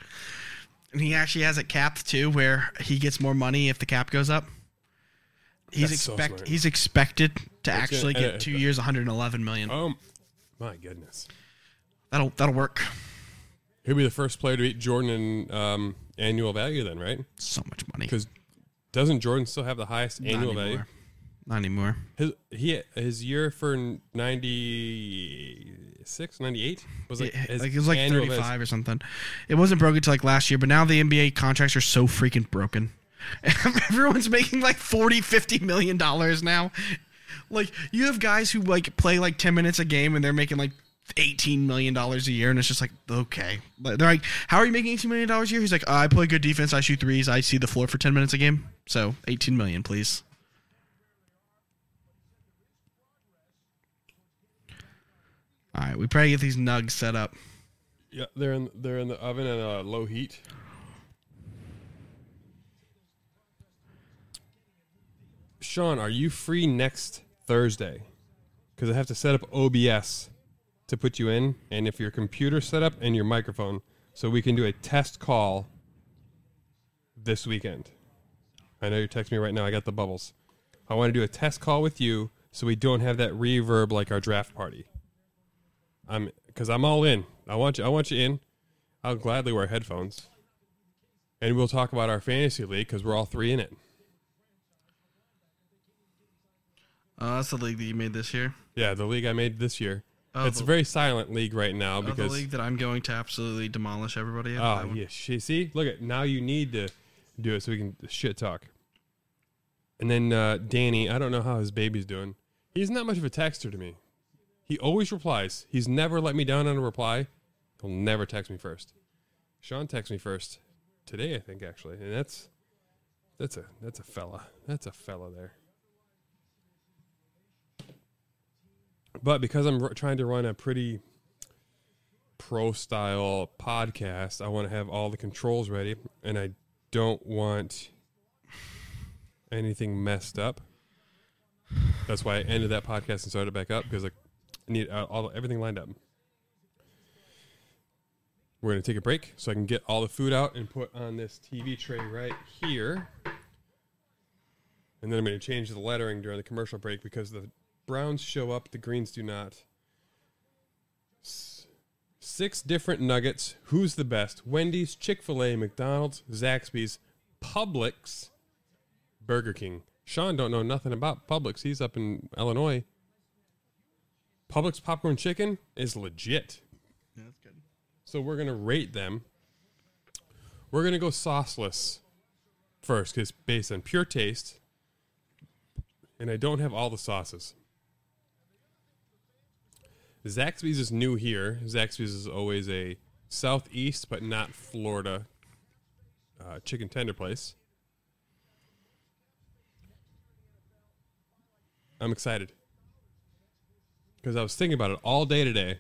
And he actually has it capped too, where he gets more money if the cap goes up. He's
That's so
expect
smart.
he's expected to
That's
actually
it.
get
Uh,
two years, 111 million.
Um, my goodness.
That'll that'll work.
He'll be the first player to beat Jordan in um, annual value, then, right?
So much money.
Because doesn't Jordan still have the highest
Not
annual
anymore.
value?
Not anymore.
His he his year for 96, 98 was like,
Yeah, like it was like 35 or something. It wasn't broken till like last year, but now the NBA contracts are so freaking broken. Everyone's making like 40, 50 million dollars now. Like you have guys who like play like 10 minutes a game and they're making like 18 million dollars a year and it's just like okay. But They're like, "How are you making 18 million dollars a year?" He's like, "I play good defense, I shoot threes, I see the floor for 10 minutes a game." So, 18 million, please. All right, we probably get these nugs set up.
Yeah, they're in they're in the oven at uh, low heat. Sean, are you free next Thursday? Because I have to set up OBS to put you in, and if your computer set up and your microphone, so we can do a test call this weekend. I know you're texting me right now. I got the bubbles. I want to do a test call with you, so we don't have that reverb like our draft party. I'm because I'm all in. I want you. I want you in. I'll gladly wear headphones, and we'll talk about our fantasy league because we're all three in it.
Oh, that's the league that you made this year.
Yeah, the league I made this year.
Oh,
it's a very silent league right now
Oh, the league that I'm going to absolutely demolish everybody. in.
oh yeah, she, see, look at now you need to do it so we can shit talk. And then uh, Danny, I don't know how his baby's doing. He's not much of a texter to me. He always replies. He's never let me down on a reply. He'll never text me first. Sean texts me first today, I think actually, and that's that's a that's a fella. That's a fella there. But because I'm r- trying to run a pretty pro style podcast, I want to have all the controls ready, and I don't want anything messed up. That's why I ended that podcast and started it back up because I need uh, all everything lined up. We're gonna take a break so I can get all the food out and put on this TV tray right here, and then I'm gonna change the lettering during the commercial break because the Browns show up, the Greens do not. S- Six different nuggets. Who's the best? Wendy's, Chick fil A, McDonald's, Zaxby's, Publix, Burger King. Sean don't know nothing about Publix. He's up in Illinois. Publix popcorn chicken is legit.
Yeah, that's good.
So we're gonna rate them. We're gonna go sauceless first, because based on pure taste, and I don't have all the sauces. Zaxby's is new here. Zaxby's is always a southeast, but not Florida, uh, chicken tender place. I'm excited because I was thinking about it all day today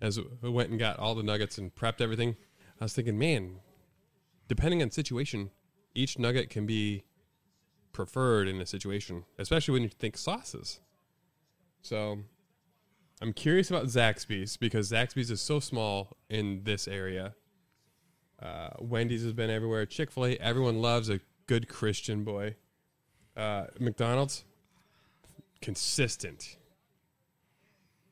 as I went and got all the nuggets and prepped everything. I was thinking, man, depending on situation, each nugget can be preferred in a situation, especially when you think sauces. So I'm curious about Zaxby's because Zaxby's is so small in this area. Uh, Wendy's has been everywhere. Chick fil A, everyone loves a good Christian boy. Uh, McDonald's, consistent.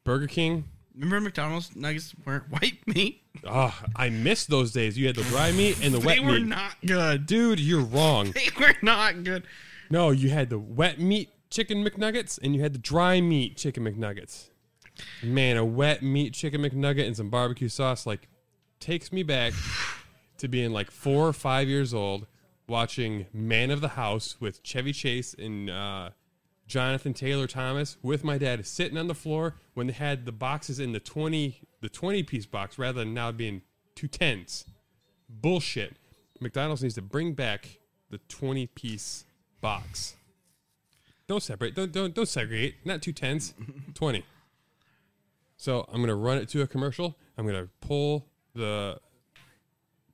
Burger King,
Remember McDonald's nuggets weren't white meat?
Oh, I miss those days. You had the dry meat and the wet meat.
They were not good.
Dude, you're wrong.
They were not good.
No, you had the wet meat chicken McNuggets and you had the dry meat chicken McNuggets. Man, a wet meat chicken McNugget and some barbecue sauce like takes me back to being like four or five years old watching Man of the House with Chevy Chase and uh, Jonathan Taylor Thomas with my dad sitting on the floor when they had the boxes in the 20 the 20 piece box rather than now being two tens. Bullshit. McDonald's needs to bring back the 20 piece box. Don't separate. Don't don't don't segregate. Not two tens. 20. So I'm gonna run it to a commercial. I'm gonna pull the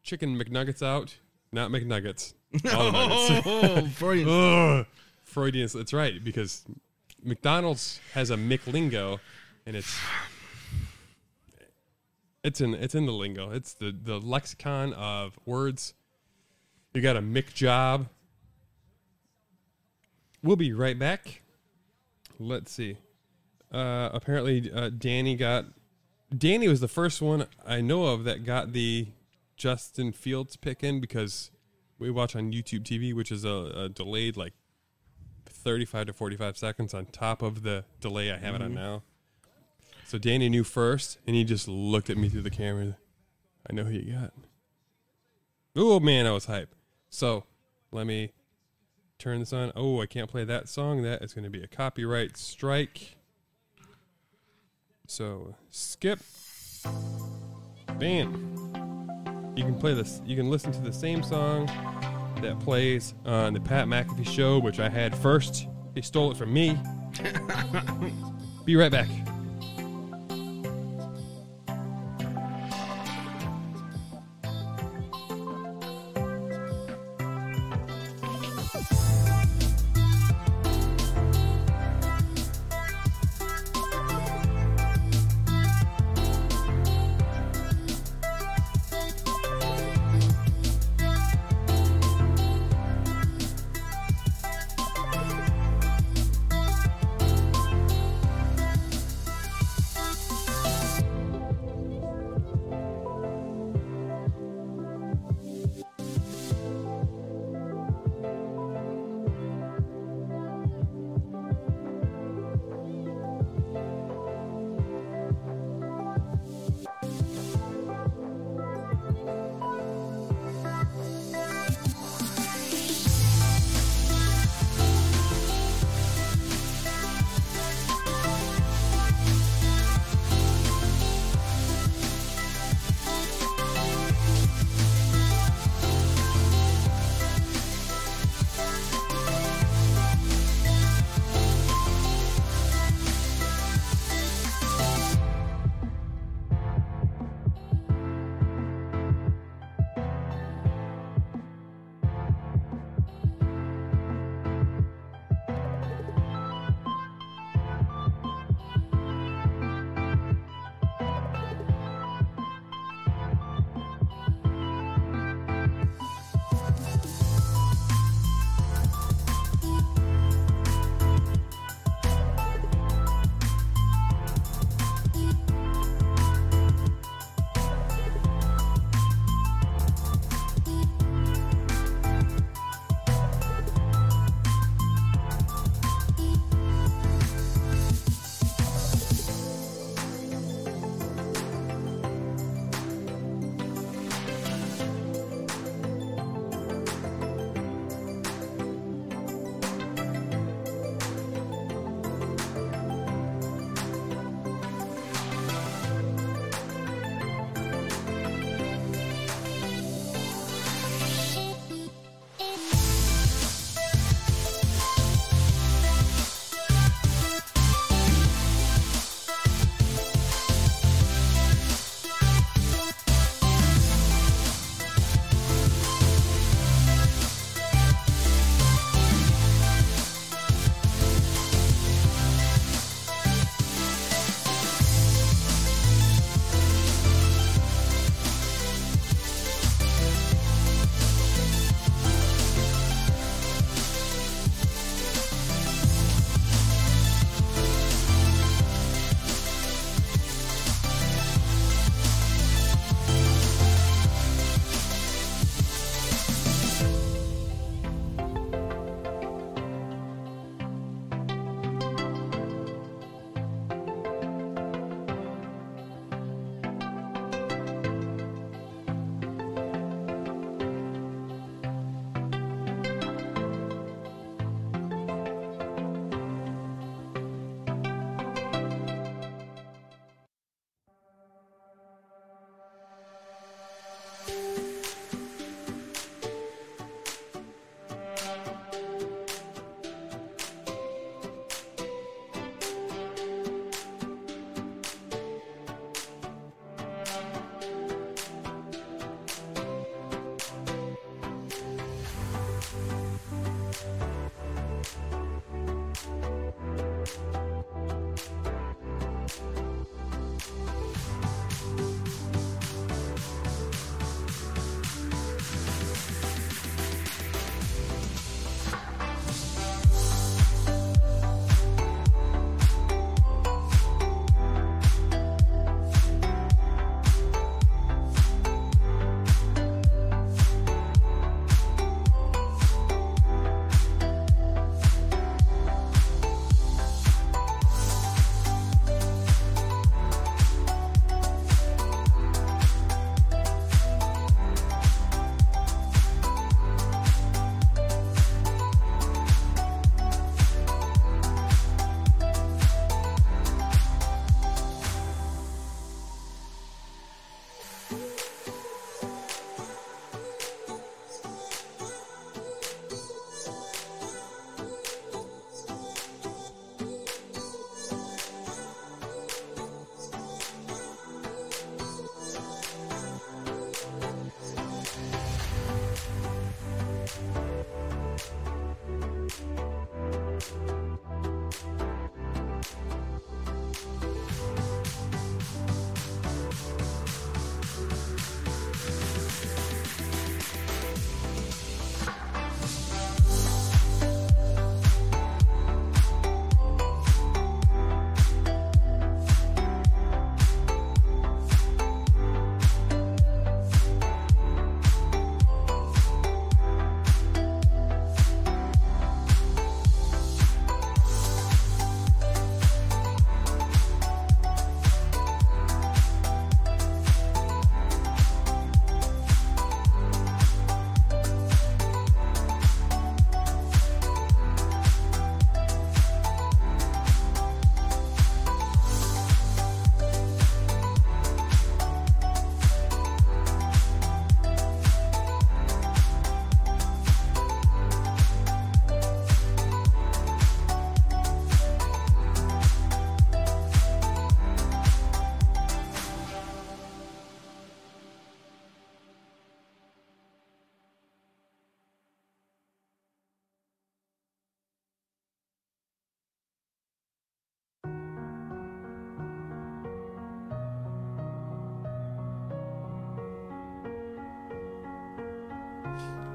chicken McNuggets out. Not McNuggets. All nuggets.
Oh, Freudian.
Ugh. Freudian. That's right because McDonald's has a McLingo, and it's it's in it's in the lingo. It's the the lexicon of words. You got a Mick McJob. We'll be right back. Let's see. Uh, apparently, uh, Danny got. Danny was the first one I know of that got the Justin Fields pick in because we watch on YouTube TV, which is a, a delayed like 35 to 45 seconds on top of the delay I have it on now. So Danny knew first, and he just looked at me through the camera. I know who you got. Oh man, I was hype. So let me turn this on. Oh, I can't play that song. That is going to be a copyright strike. So skip. Bam. You can play this. You can listen to the same song that plays on the Pat McAfee show, which I had first. He stole it from me. Be right back.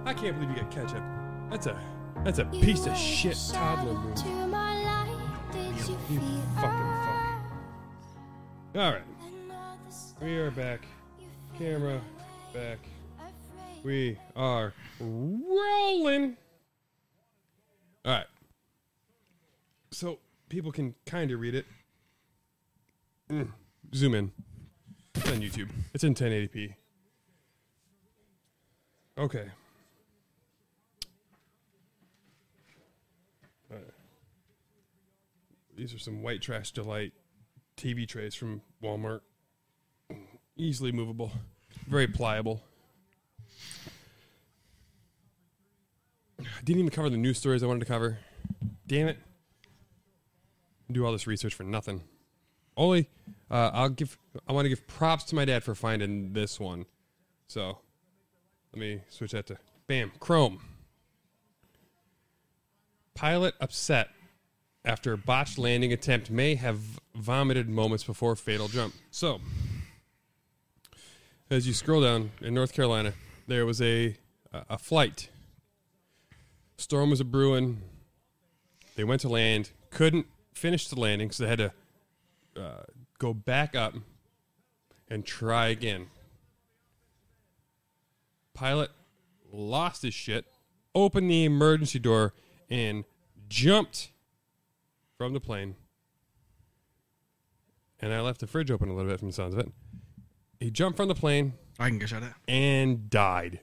I can't believe you got ketchup. That's a that's a piece of shit toddler move. You fucking fuck. All right, we are back. Camera back. We are rolling. All right. So people can kind of read it. Mm. Zoom in. It's on YouTube. It's in 1080p. Okay. These are some white trash delight TV trays from Walmart. Easily movable, very pliable. I Didn't even cover the news stories I wanted to cover. Damn it. Do all this research for nothing. Only, uh, I'll give. I want to give props to my dad for finding this one. So, let me switch that to bam Chrome. Pilot upset after botched landing attempt may have vomited moments before fatal jump. So, as you scroll down in North Carolina, there was a a flight. Storm was a brewing. They went to land, couldn't finish the landing, so they had to uh, go back up and try again. Pilot lost his shit, opened the emergency door, and jumped from the plane. And I left the fridge open a little bit from the sounds of it. He jumped from the plane
I can get shot at.
and died.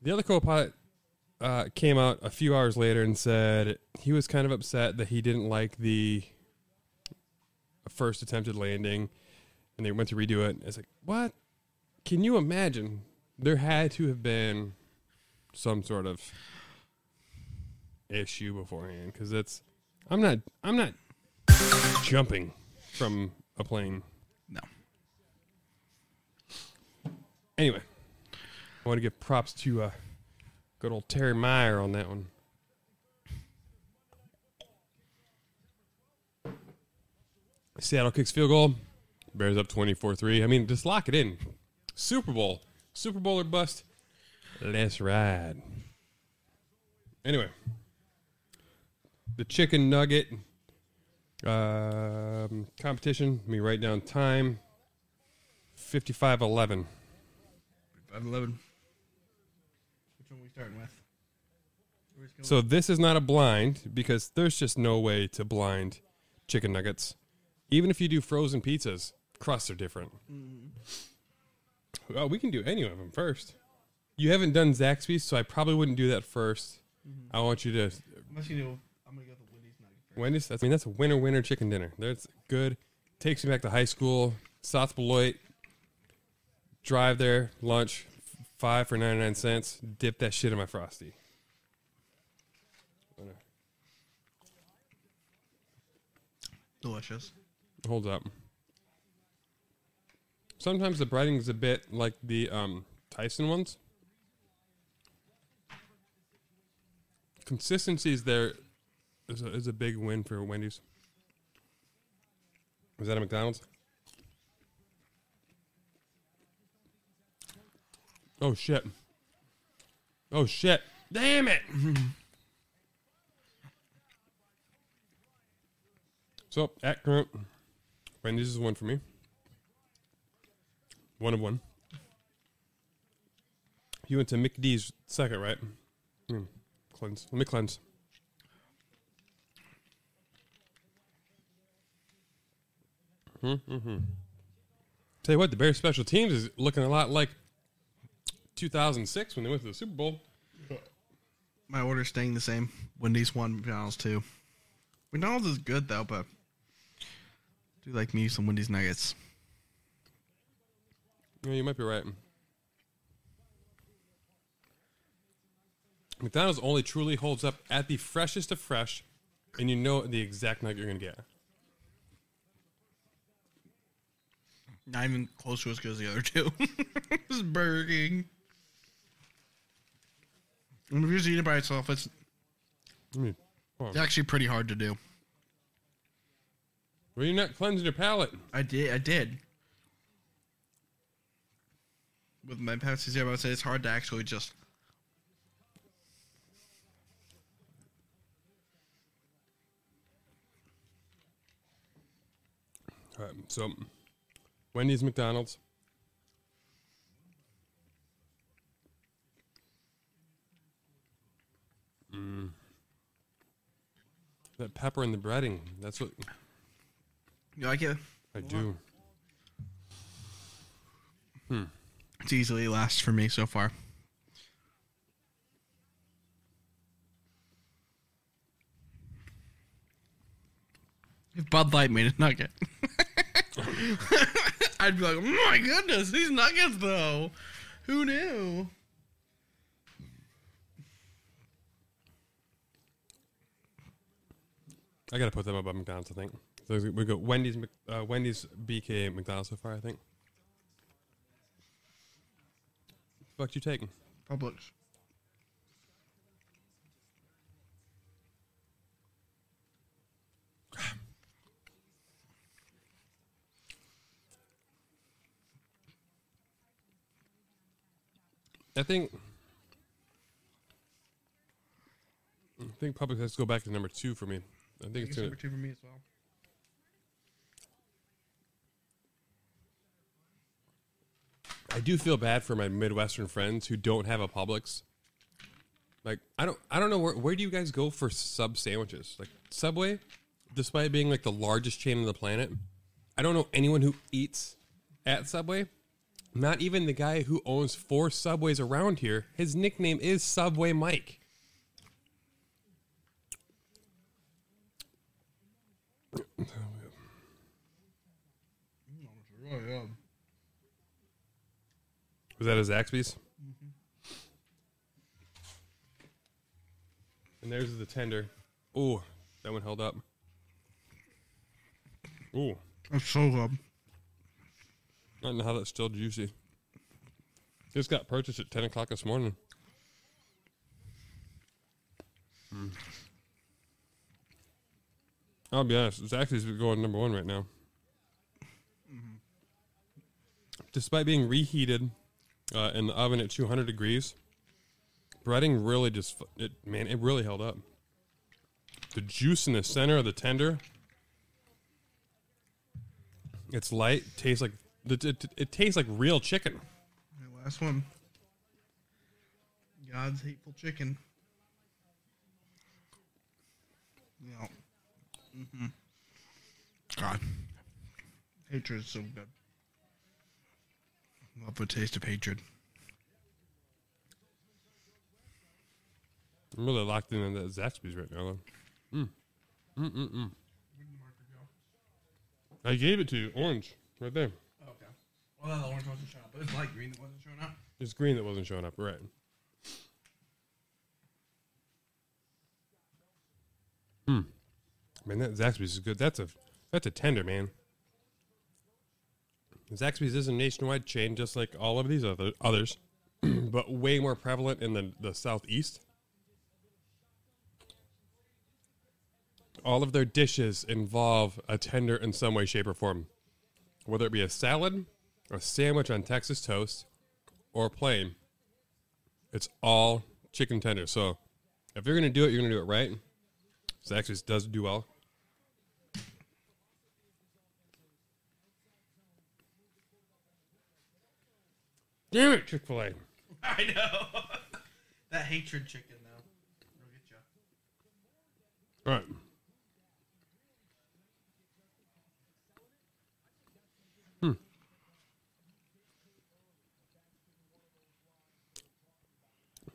The other co-pilot uh, came out a few hours later and said he was kind of upset that he didn't like the first attempted landing, and they went to redo it. It's like, what? Can you imagine? There had to have been some sort of issue beforehand because it's. I'm not. I'm not jumping from a plane.
No.
Anyway, I want to give props to uh, good old Terry Meyer on that one. Seattle kicks field goal. Bears up 24 3. I mean, just lock it in. Super Bowl. Super Bowl or bust. Let's ride. Anyway, the chicken nugget um, competition. Let me write down time 55 11.
511. Which one are we starting with?
So this is not a blind because there's just no way to blind chicken nuggets. Even if you do frozen pizzas, crusts are different. Well, we can do any of them first. You haven't done Zaxby's, so I probably wouldn't do that 1st I want you to
Unless you do, I'm gonna go with Wendy's nugget first.
Wendy's. That's, I mean, that's a winner winner chicken dinner. That's good. Takes me back to high school. South Beloit. Drive there, lunch, five for ninety nine cents. Dip that shit in my frosty.
Delicious.
Holds up. Sometimes the breading is a bit like the um, Tyson ones. Consistency is there is a, is a big win for Wendy's. Was that a McDonald's? Oh shit! Oh shit! Damn it! so at current, Wendy's is one for me. One of one. You went to McD's second, right? Mm, cleanse. Let me cleanse. Mm-hmm. Tell you what, the Bears special teams is looking a lot like 2006 when they went to the Super Bowl.
My order's staying the same. Wendy's one, McDonald's two. McDonald's is good though, but I do like me some Wendy's nuggets.
Yeah, you might be right. McDonald's only truly holds up at the freshest of fresh, and you know the exact nugget you're gonna get.
Not even close to as good as the other two. it's Burger King. And if you just eat it by itself, it's
I mean, hold
it's actually pretty hard to do.
Well, you're not cleansing your palate.
I did. I did. with my Pepsi Zero, I would say it's hard to actually just.
All right, so Wendy's, McDonald's. Mm. That pepper in the breading. That's what
You like it?
I do.
It's easily last for me so far. If Bud Light made a nugget, I'd be like, oh my goodness, these nuggets though. Who knew?
I gotta put them up above McDonald's. I think so we go Wendy's, uh, Wendy's, BK, McDonald's so far. I think. Fuck you taking?
Publix.
I think. I think Publix has to go back to number two for me. I think it's
It's number two for me as well.
I do feel bad for my Midwestern friends who don't have a Publix. Like I don't I don't know where where do you guys go for sub sandwiches? Like Subway, despite being like the largest chain on the planet, I don't know anyone who eats at Subway. Not even the guy who owns four Subways around here. His nickname is Subway Mike. Was that a Zaxby's? Mm-hmm. And there's the tender. Ooh, that one held up. Ooh,
That's so good.
I don't know how that's still juicy. Just got purchased at 10 o'clock this morning. Mm. I'll be honest, Zaxby's going number one right now. Despite being reheated uh, in the oven at 200 degrees, breading really just, it, man, it really held up. The juice in the center of the tender, it's light, tastes like, it, it, it tastes like real chicken.
My last one. God's hateful chicken. Yeah. hmm God. Hatred is so good. Love the taste of hatred.
I'm really locked in on that Zaxby's right now. Though. Mm. Mm mm mm. I gave it to you, orange, right there.
Well, the orange wasn't showing up, it's light green that wasn't showing up.
It's green that wasn't showing up, right? Hmm. Man, that Zaxby's is good. That's a that's a tender, man. Zaxby's is a nationwide chain, just like all of these other others, but way more prevalent in the, the southeast. All of their dishes involve a tender in some way, shape, or form. Whether it be a salad, a sandwich on Texas toast, or plain, it's all chicken tender. So if you're gonna do it, you're gonna do it right. Zaxby's does do well. Damn it, Chick Fil A.
I know. that hatred chicken, though. It'll get you.
All right.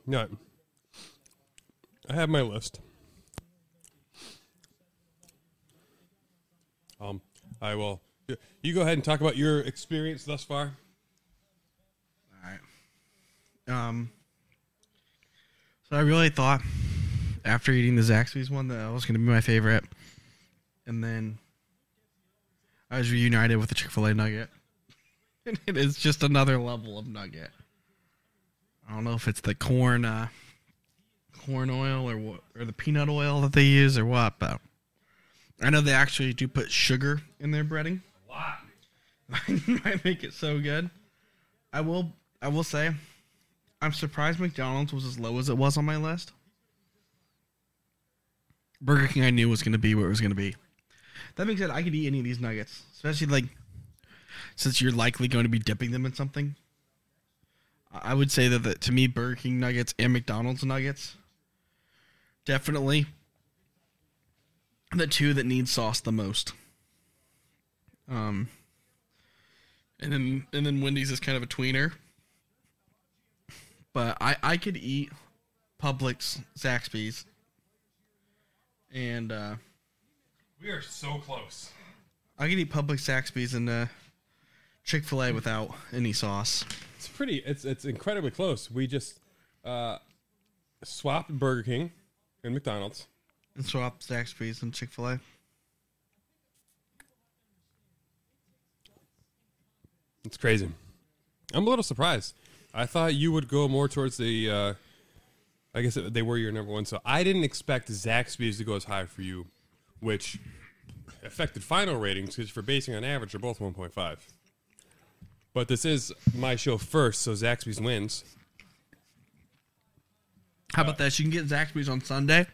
No. I have my list. Um, I will. You go ahead and talk about your experience thus far.
All right. Um. So I really thought after eating the Zaxby's one that that was going to be my favorite, and then I was reunited with the Chick Fil A nugget, and it is just another level of nugget. I don't know if it's the corn, uh, corn oil or what, or the peanut oil that they use or what, but I know they actually do put sugar in their breading.
Lot.
might make it so good. I will I will say, I'm surprised McDonald's was as low as it was on my list. Burger King, I knew was going to be where it was going to be. That being said, I could eat any of these nuggets, especially like since you're likely going to be dipping them in something. I would say that the, to me, Burger King nuggets and McDonald's nuggets definitely the two that need sauce the most. Um, and then and then Wendy's is kind of a tweener. But I I could eat Publix, Zaxby's, and uh,
We are so close.
I could eat Publix, Zaxby's, and uh, Chick Fil A without any sauce.
It's pretty. It's it's incredibly close. We just uh, swapped Burger King and McDonald's.
And swap Zaxby's and Chick Fil A.
It's crazy. I'm a little surprised. I thought you would go more towards the. Uh, I guess they were your number one, so I didn't expect Zaxby's to go as high for you, which affected final ratings because for basing on average, they're both 1.5. But this is my show first, so Zaxby's wins.
How about this? You can get Zaxby's on Sunday.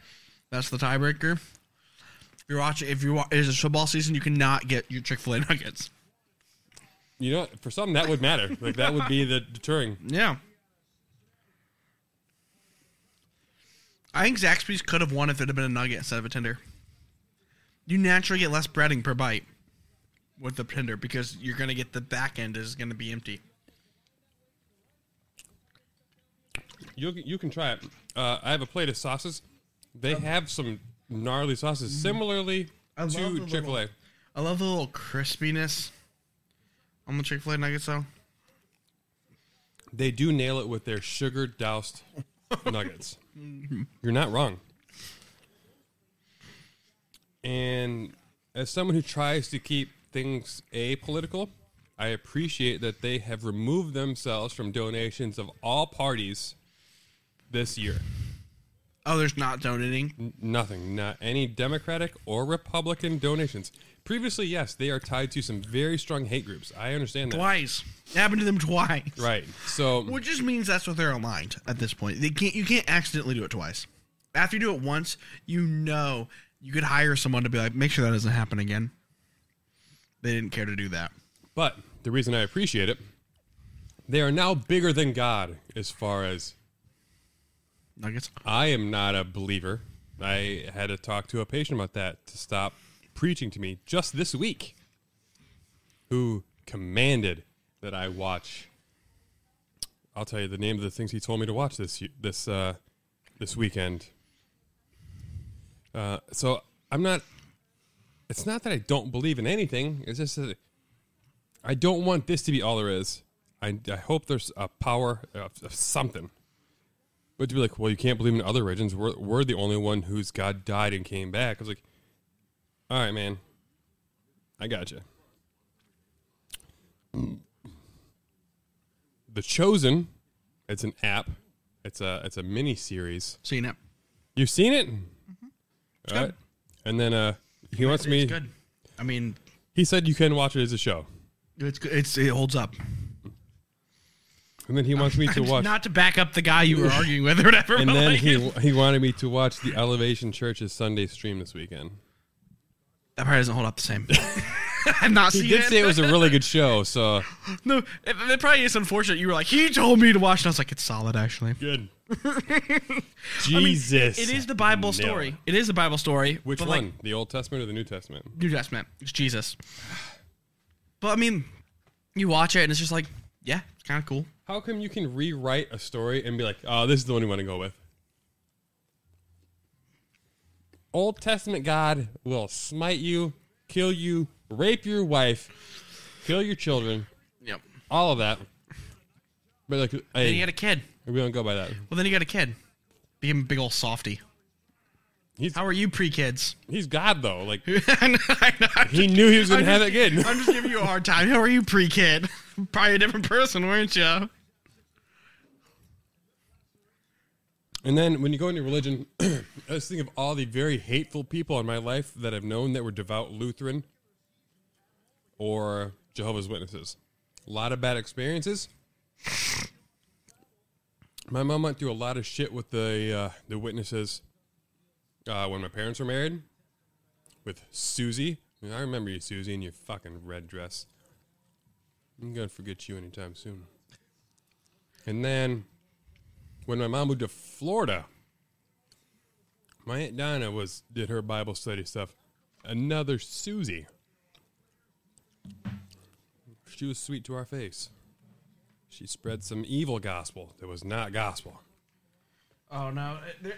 That's the tiebreaker. If you're watching, if you're it is a football season, you cannot get your Chick Fil A nuggets.
You know, for some that would matter. Like that would be the deterring.
Yeah. I think Zaxby's could have won if it had been a nugget instead of a tender. You naturally get less breading per bite with the tender because you're going to get the back end is going to be empty.
You you can try it. Uh, I have a plate of sauces. They um, have some gnarly sauces, mm-hmm. similarly
I
to Chick Fil A.
I love the little crispiness on the Chick Fil A nuggets though.
They do nail it with their sugar doused nuggets. Mm-hmm. You're not wrong. And as someone who tries to keep things apolitical, I appreciate that they have removed themselves from donations of all parties this year.
Oh, there's not donating.
N- Nothing, not any Democratic or Republican donations. Previously, yes, they are tied to some very strong hate groups. I understand that.
Twice. It happened to them twice.
Right. So
Which just means that's what they're aligned at this point. They can't you can't accidentally do it twice. After you do it once, you know you could hire someone to be like, make sure that doesn't happen again. They didn't care to do that.
But the reason I appreciate it, they are now bigger than God as far as
Nuggets.
I am not a believer. I had to talk to a patient about that to stop preaching to me just this week, who commanded that I watch. I'll tell you the name of the things he told me to watch this this uh, this weekend. Uh, so I'm not. It's not that I don't believe in anything. It's just that I don't want this to be all there is. I, I hope there's a power of, of something. But to be like, well, you can't believe in other religions. We're, we're the only one whose God died and came back. I was like, all right, man. I got you. The Chosen. It's an app. It's a it's a mini series.
Seen it.
You've seen it. All right. And then uh, he wants me.
It's good. I mean,
He said you can watch it as a show.
it's good. It's it holds up.
And then he wants me to watch.
Not to back up the guy you were arguing with or whatever.
and then
like,
he he wanted me to watch the Elevation Church's Sunday stream this weekend.
that probably doesn't hold up the same. I've not
He
seen
did
it.
say it was a really good show, so
no, it, it probably is unfortunate. You were like, he told me to watch, and I was like, it's solid actually.
good.
I mean,
Jesus,
it is the Bible
Nailed
story.
it.
It is the Bible story.
Which one?
Like,
the Old Testament or the New Testament?
New Testament. It's Jesus. But I mean, you watch it and it's just like, yeah, it's kind of cool.
How come you can rewrite a story and be like, "Oh, this is the one you want to go with"? Old Testament God will smite you, kill you, rape your wife, kill your children,
Yep.
all of that. But like,
Then
hey,
you got a kid.
we don't go by that.
Well, then you got a kid. Became a big old softy.
He's
How are you pre kids?
he's God though. Like
know, I know. I'm
he knew he was gonna have that kid.
I'm just giving you a hard time. How are you pre kid? Probably a different person, weren't you?
And then when you go into religion, I just think of all the very hateful people in my life that I've known that were devout Lutheran or Jehovah's Witnesses. A lot of bad experiences. My mom went through a lot of shit with the uh, the witnesses uh, when my parents were married with Susie. I, mean, I remember you, Susie, in your fucking red dress. I'm gonna forget you anytime soon. And then when my mom moved to Florida, my aunt Donna was did her Bible study stuff. Another Susie. She was sweet to our face. She spread some evil gospel that was not gospel.
Oh no! Uh, there,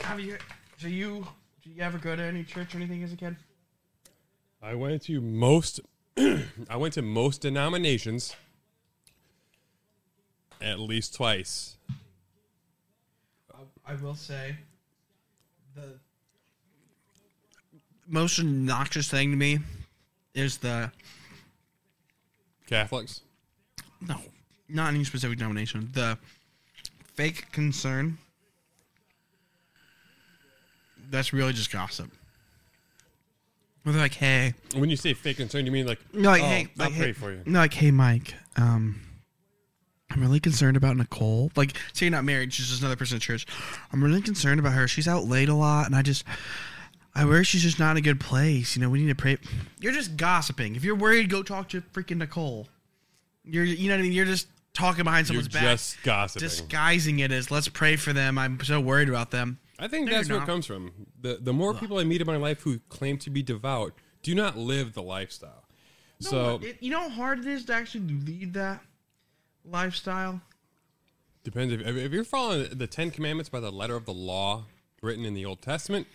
have you? So you? Did you ever go to any church or anything as a kid?
I went to most I went to most denominations at least twice.
I will say the most obnoxious thing to me is the
Catholics.
no, not any specific denomination. The fake concern. That's really just gossip. Where they're like, "Hey,
When you say fake concern, you mean like
no, like,
oh,
hey,
I'll
like,
pray
hey,
for you.
no, like, hey, Mike, um, I'm really concerned about Nicole. Like, say you're not married, she's just another person in church. I'm really concerned about her. She's out late a lot, and I just, I worry she's just not in a good place. You know, we need to pray. You're just gossiping. If you're worried, go talk to freaking Nicole. You're, you know what I mean. You're just talking behind
You're
someone's back,
just gossiping.
disguising it as let's pray for them. I'm so worried about them.
I think
No,
that's
you're
where it
not.
comes from. The the more people I meet in my life who claim to be devout do not live the lifestyle. so
it, you know how hard it is to actually lead that lifestyle.
depends if, if you're following the Ten Commandments by the letter of the law written in the Old Testament,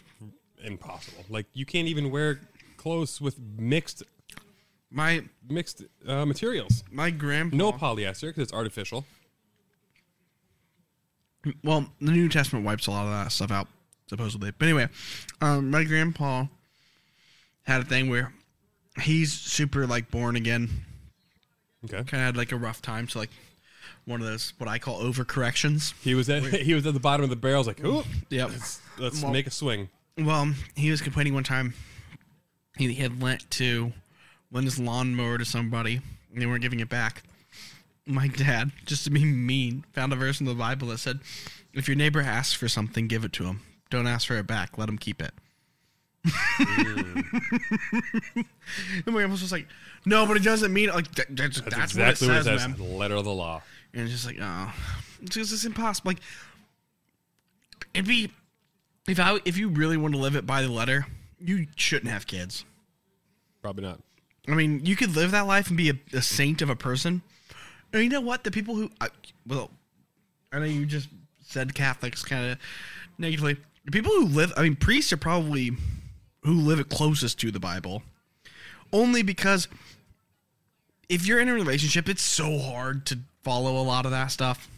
impossible. Like you can't even wear clothes with mixed
My
mixed uh, materials.
my grandpa.
No polyester because it's artificial.
Well, the New Testament wipes a lot of that stuff out, supposedly. But anyway, um, my grandpa had a thing where he's super like born again.
Okay.
Kind of had like a rough time, so like one of those what I call overcorrections.
He was at he was at the bottom of the barrel. Like, "Ooh,
Yep.
let's, let's
Well-
make a swing."
Well, he was complaining one time. He had lent to lent his lawnmower to somebody, and they weren't giving it back. My dad, just to be mean, found a verse in the Bible that said, "If your neighbor asks for something, give it to him. Don't ask for it back. Let him keep it." Mm. and my grandpa was like, "No, but it doesn't mean like that, that's, that's,
That's,
what it
exactly what it
says,
says.
man."
Letter of the law.
And it's just like, oh, it's just it's impossible. Like, it'd be if I if you really want to live it by the letter, you shouldn't have kids.
Probably not.
I mean, you could live that life and be a, a saint of a person. And you know what? The people who, I, well, I know you just said Catholics kind of negatively. The people who live, I mean, priests are probably who live it closest to the Bible. Only because if you're in a relationship, it's so hard to follow a lot of that stuff.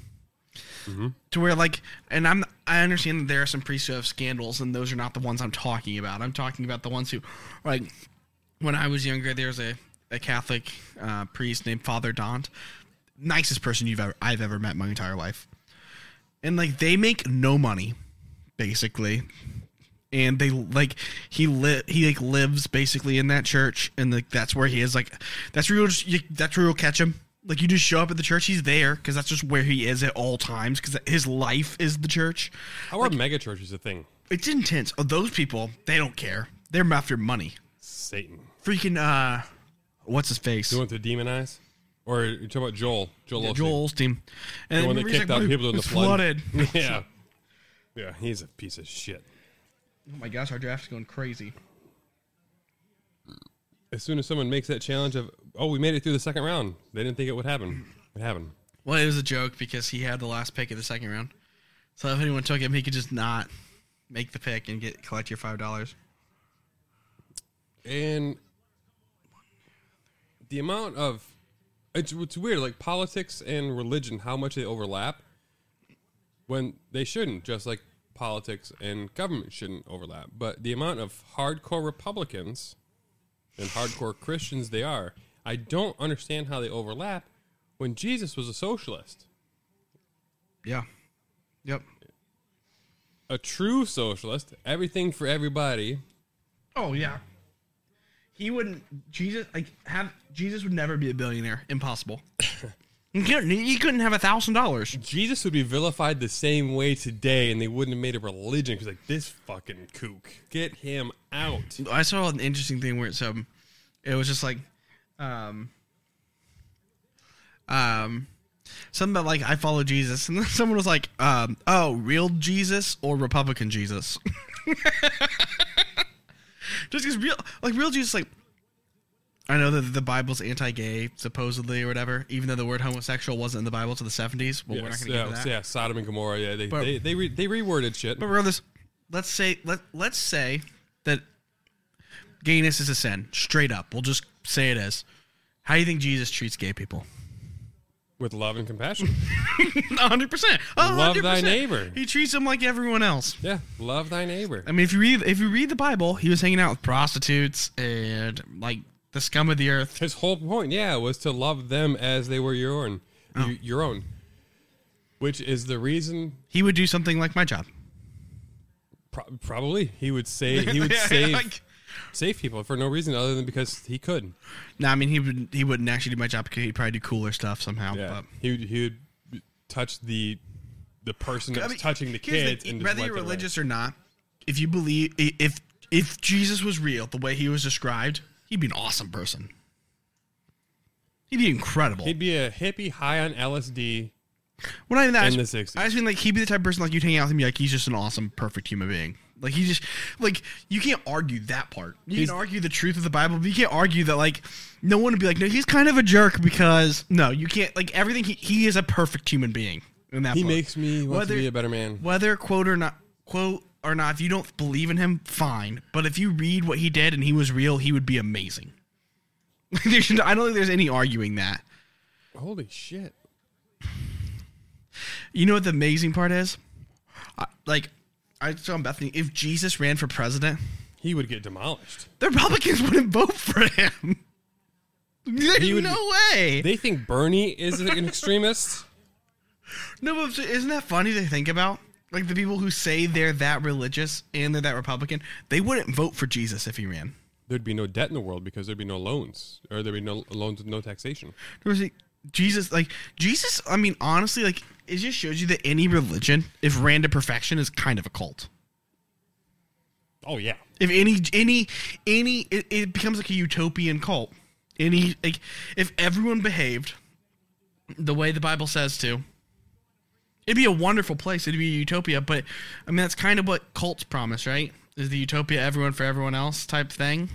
Mm-hmm. To where like, and I'm I understand that there are some priests who have scandals, and those are not the ones I'm talking about. I'm talking about the ones who, like, when I was younger, there was a, a Catholic uh, priest named Father Dant, nicest person you've ever I've ever met my entire life, and like they make no money, basically, and they like he li- he like lives basically in that church, and like that's where he is. Like that's you, that's where you'll catch him. Like you just show up at the church, he's there because that's just where he is at all times because his life is the church.
How are mega churches a thing?
It's intense. Oh, those people, they don't care. They're after money.
Satan.
Freaking uh, what's his face?
You want to demonize? Or you talking about Joel? Joel.
Yeah. Joel Osteen. And
The one that kicked
like,
out people in the flood.
flooded.
yeah. Yeah, he's a piece of shit.
Oh my gosh, our draft's going crazy.
As soon as someone makes that challenge of, oh, we made it through the second round, they didn't think it would happen. It happened.
Well, it was a joke because he had the last pick of the second round. So if anyone took him, he could just not make the pick and get collect your five dollars.
And the amount of it's it's weird, like politics and religion, how much they overlap when they shouldn't, just like politics and government shouldn't overlap. But the amount of hardcore Republicans and hardcore Christians they are, I don't understand how they overlap when Jesus was a socialist.
Yeah. Yep.
A true socialist, everything for everybody.
Oh yeah. He wouldn't. Jesus like have Jesus would never be a billionaire. Impossible. He couldn't, he couldn't have a thousand dollars.
Jesus would be vilified the same way today, and they wouldn't have made a religion because like this fucking kook, get him out.
I saw an interesting thing where it's um, it was just like, um, um, something about like I follow Jesus, and then someone was like, um, oh, real Jesus or Republican Jesus? just because real, like real Jesus, like. I know that the Bible's anti-gay, supposedly or whatever. Even though the word homosexual wasn't in the Bible to the seventies, well, we're not going to
yeah,
get that.
yeah, Sodom and Gomorrah. Yeah, they
But-
they they, re, they reworded shit.
But regardless, let's say let let's say that gayness is a sin. Straight up, we'll just say it is. How do you think Jesus treats gay people?
with love and compassion.
hundred percent.
Love thy neighbor.
He treats them like everyone else.
yeah, love thy neighbor.
I mean, if you read if you read the Bible, he was hanging out with prostitutes and like the scum of the earth.
His whole point, yeah, was to love them as they were your own,
Oh.
y- your own. Which is the reason,
He would do something like my job.
pro- probably he would say he would save
Like-
save people for no reason other than because he could.
No, I mean he would he wouldn't actually do my job because he'd probably do cooler stuff somehow.
Yeah,
But
he would, he would touch the the person that's
I mean,
touching the kids, and
whether you're religious or not, if you believe if if Jesus was real, the way he was described, he'd be an awesome person. He'd be incredible.
He'd be a hippie high on LSD.
well, not even that. I
in
just-
the 60s.
I just mean like he'd be the type of person like you'd hang out with him, like he's just an awesome, perfect human being. Like he just like you can't argue that part. You
He's-
can argue the truth of the Bible, but you can't argue that like no one would be like, no, he's kind of a jerk because no, you can't like everything. He he is a perfect human being. In that
He makes me want
Whether-
to be a better man.
whether quote or not quote or not if you don't believe in him fine but if you read what he did and he was real he would be amazing no- i don't think there's any arguing that
Holy shit!
you know what the amazing part is I, like i telling bethany if jesus ran for president
He would get demolished.
the republicans wouldn't vote for him there's
would-
no way
They think Bernie is an extremist.
no but isn't that funny to think about like the people who say they're that religious and they're that republican they wouldn't vote for jesus if he ran
There'd be no debt in the world because there'd be no loans, or there'd be no loans with no taxation.
There was a- Jesus, like Jesus. I mean, honestly, like it just shows you that any religion, if ran to perfection, is kind of a cult.
Oh yeah,
If any, any, any, it, it becomes like a utopian cult. Any, like, if everyone behaved the way the Bible says to, it'd be a wonderful place. It'd be a utopia. But I mean, that's kind of what cults promise, right? Is the utopia everyone for everyone else type thing.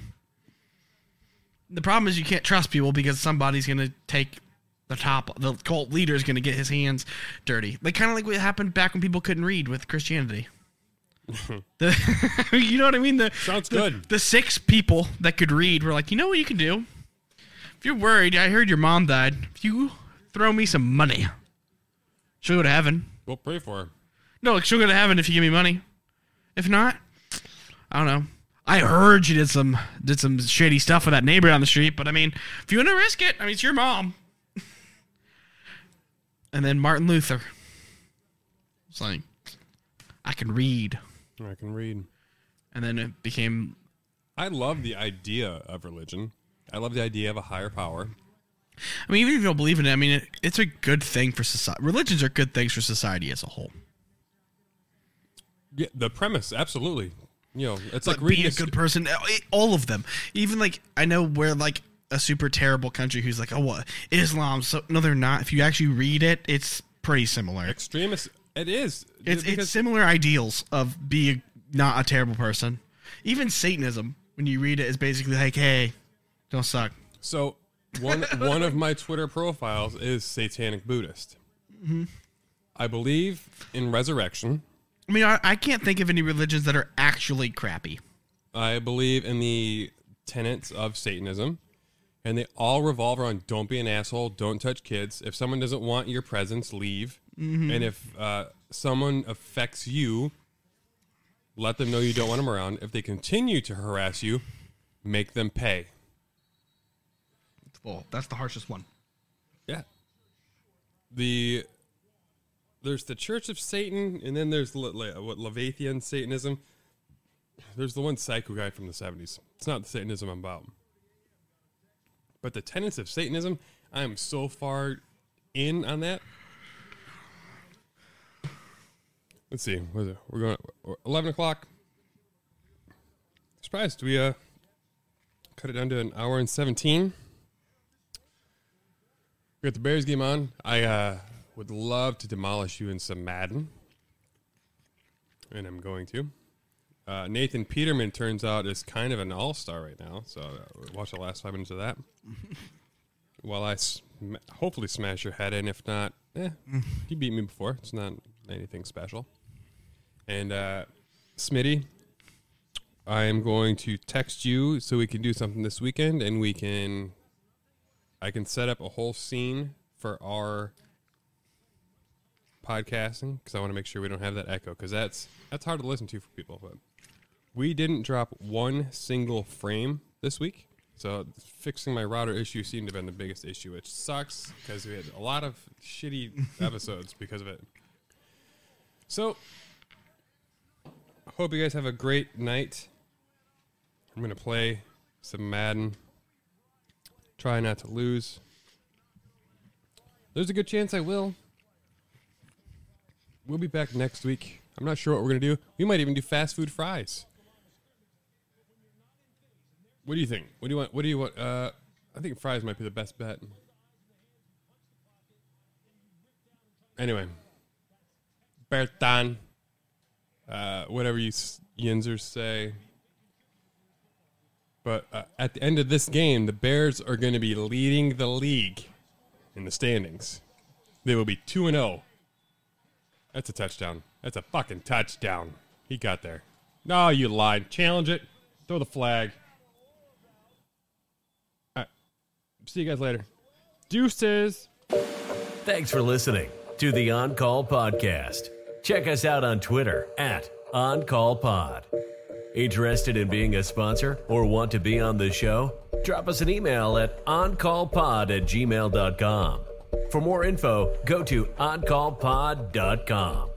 The problem is you can't trust people because somebody's gonna take the top. The cult leader is gonna get his hands dirty. Like kind of like what happened back when people couldn't read with Christianity. the, you know what I mean? The
Sounds
the-
good.
The six people that could read were like, you know what you can do? If you're worried, I heard your mom died. If you throw me some money, she'll go to heaven.
we'll pray for her.
No, like she'll go to heaven if you give me money. If not, I don't know. I heard you did some did some shady stuff with that neighbor down the street, but I mean, if you want to risk it, I mean, it's your mom. And then Martin Luther. It's like, I can read,
I can read.
and then it became.
I love the idea of religion. I love the idea of a higher power.
I mean, even if you don't believe in it, I mean, it, it's a good thing for society. Religions are good things for society as a whole.
Yeah, the premise, absolutely. You know, it's
like
like reading
being a good person. All of them. Even like I know we're like a super terrible country who's like, oh, what Islam? So no, they're not. If you actually read it, it's pretty similar.
extremist. It is.
It's it's similar ideals of being not a terrible person. Even Satanism, when you read it, is basically like, hey, don't suck.
so one one of my Twitter profiles is Satanic Buddhist.
Mm-hmm.
I believe in resurrection.
I mean, I, I can't think of any religions that are actually crappy.
I believe in the tenets of Satanism, and they all revolve around don't be an asshole, don't touch kids. If someone doesn't want your presence, leave. And if uh, someone affects you, let them know you don't want them around. If they continue to harass you, make them pay.
Well, that's the harshest one.
Yeah. The there's the Church of Satan, and then there's Le- Le- what Leviathan Satanism. There's the one psycho guy from the '70s. It's not the Satanism I'm about, but the tenets of Satanism. I am so far in on that. Let's see. What is it? We're going eleven o'clock. Surprised we uh cut it down to an hour and seventeen. We got the Bears game on. I uh, would love to demolish you in some Madden, and I'm going to. Uh, Nathan Peterman turns out is kind of an all star right now, so uh, watch the last five minutes of that. While I sm- hopefully smash your head in, if not, eh, he beat me before. It's not anything special. And uh, Smitty, I am going to text you so we can do something this weekend, and we can. I can set up a whole scene for our podcasting because I want to make sure we don't have that echo because that's that's hard to listen to for people. But we didn't drop one single frame this week, so fixing my router issue seemed to have been the biggest issue, which sucks because we had a lot of shitty episodes because of it. So, hope you guys have a great night. I'm gonna play some Madden. Try not to lose. There's a good chance I will. We'll be back next week. I'm not sure what we're gonna do. We might even do fast food fries. What do you think? What do you want? What do you want? Uh, I think fries might be the best bet. Anyway, Bertan, uh, whatever you Yinzers say. But uh, at the end of this game, the Bears are going to be leading the league in the standings. They will be 2 and 0. That's a touchdown. That's a fucking touchdown. He got there. No, you lied. Challenge it. Throw the flag. All right. See you guys later. Deuces.
Thanks for listening to the On Call Podcast. Check us out on Twitter at On Call Pod. Interested in being a sponsor or want to be on the show? Drop us an email at oncallpod at gmail.com. For more info, go to oncallpod.com.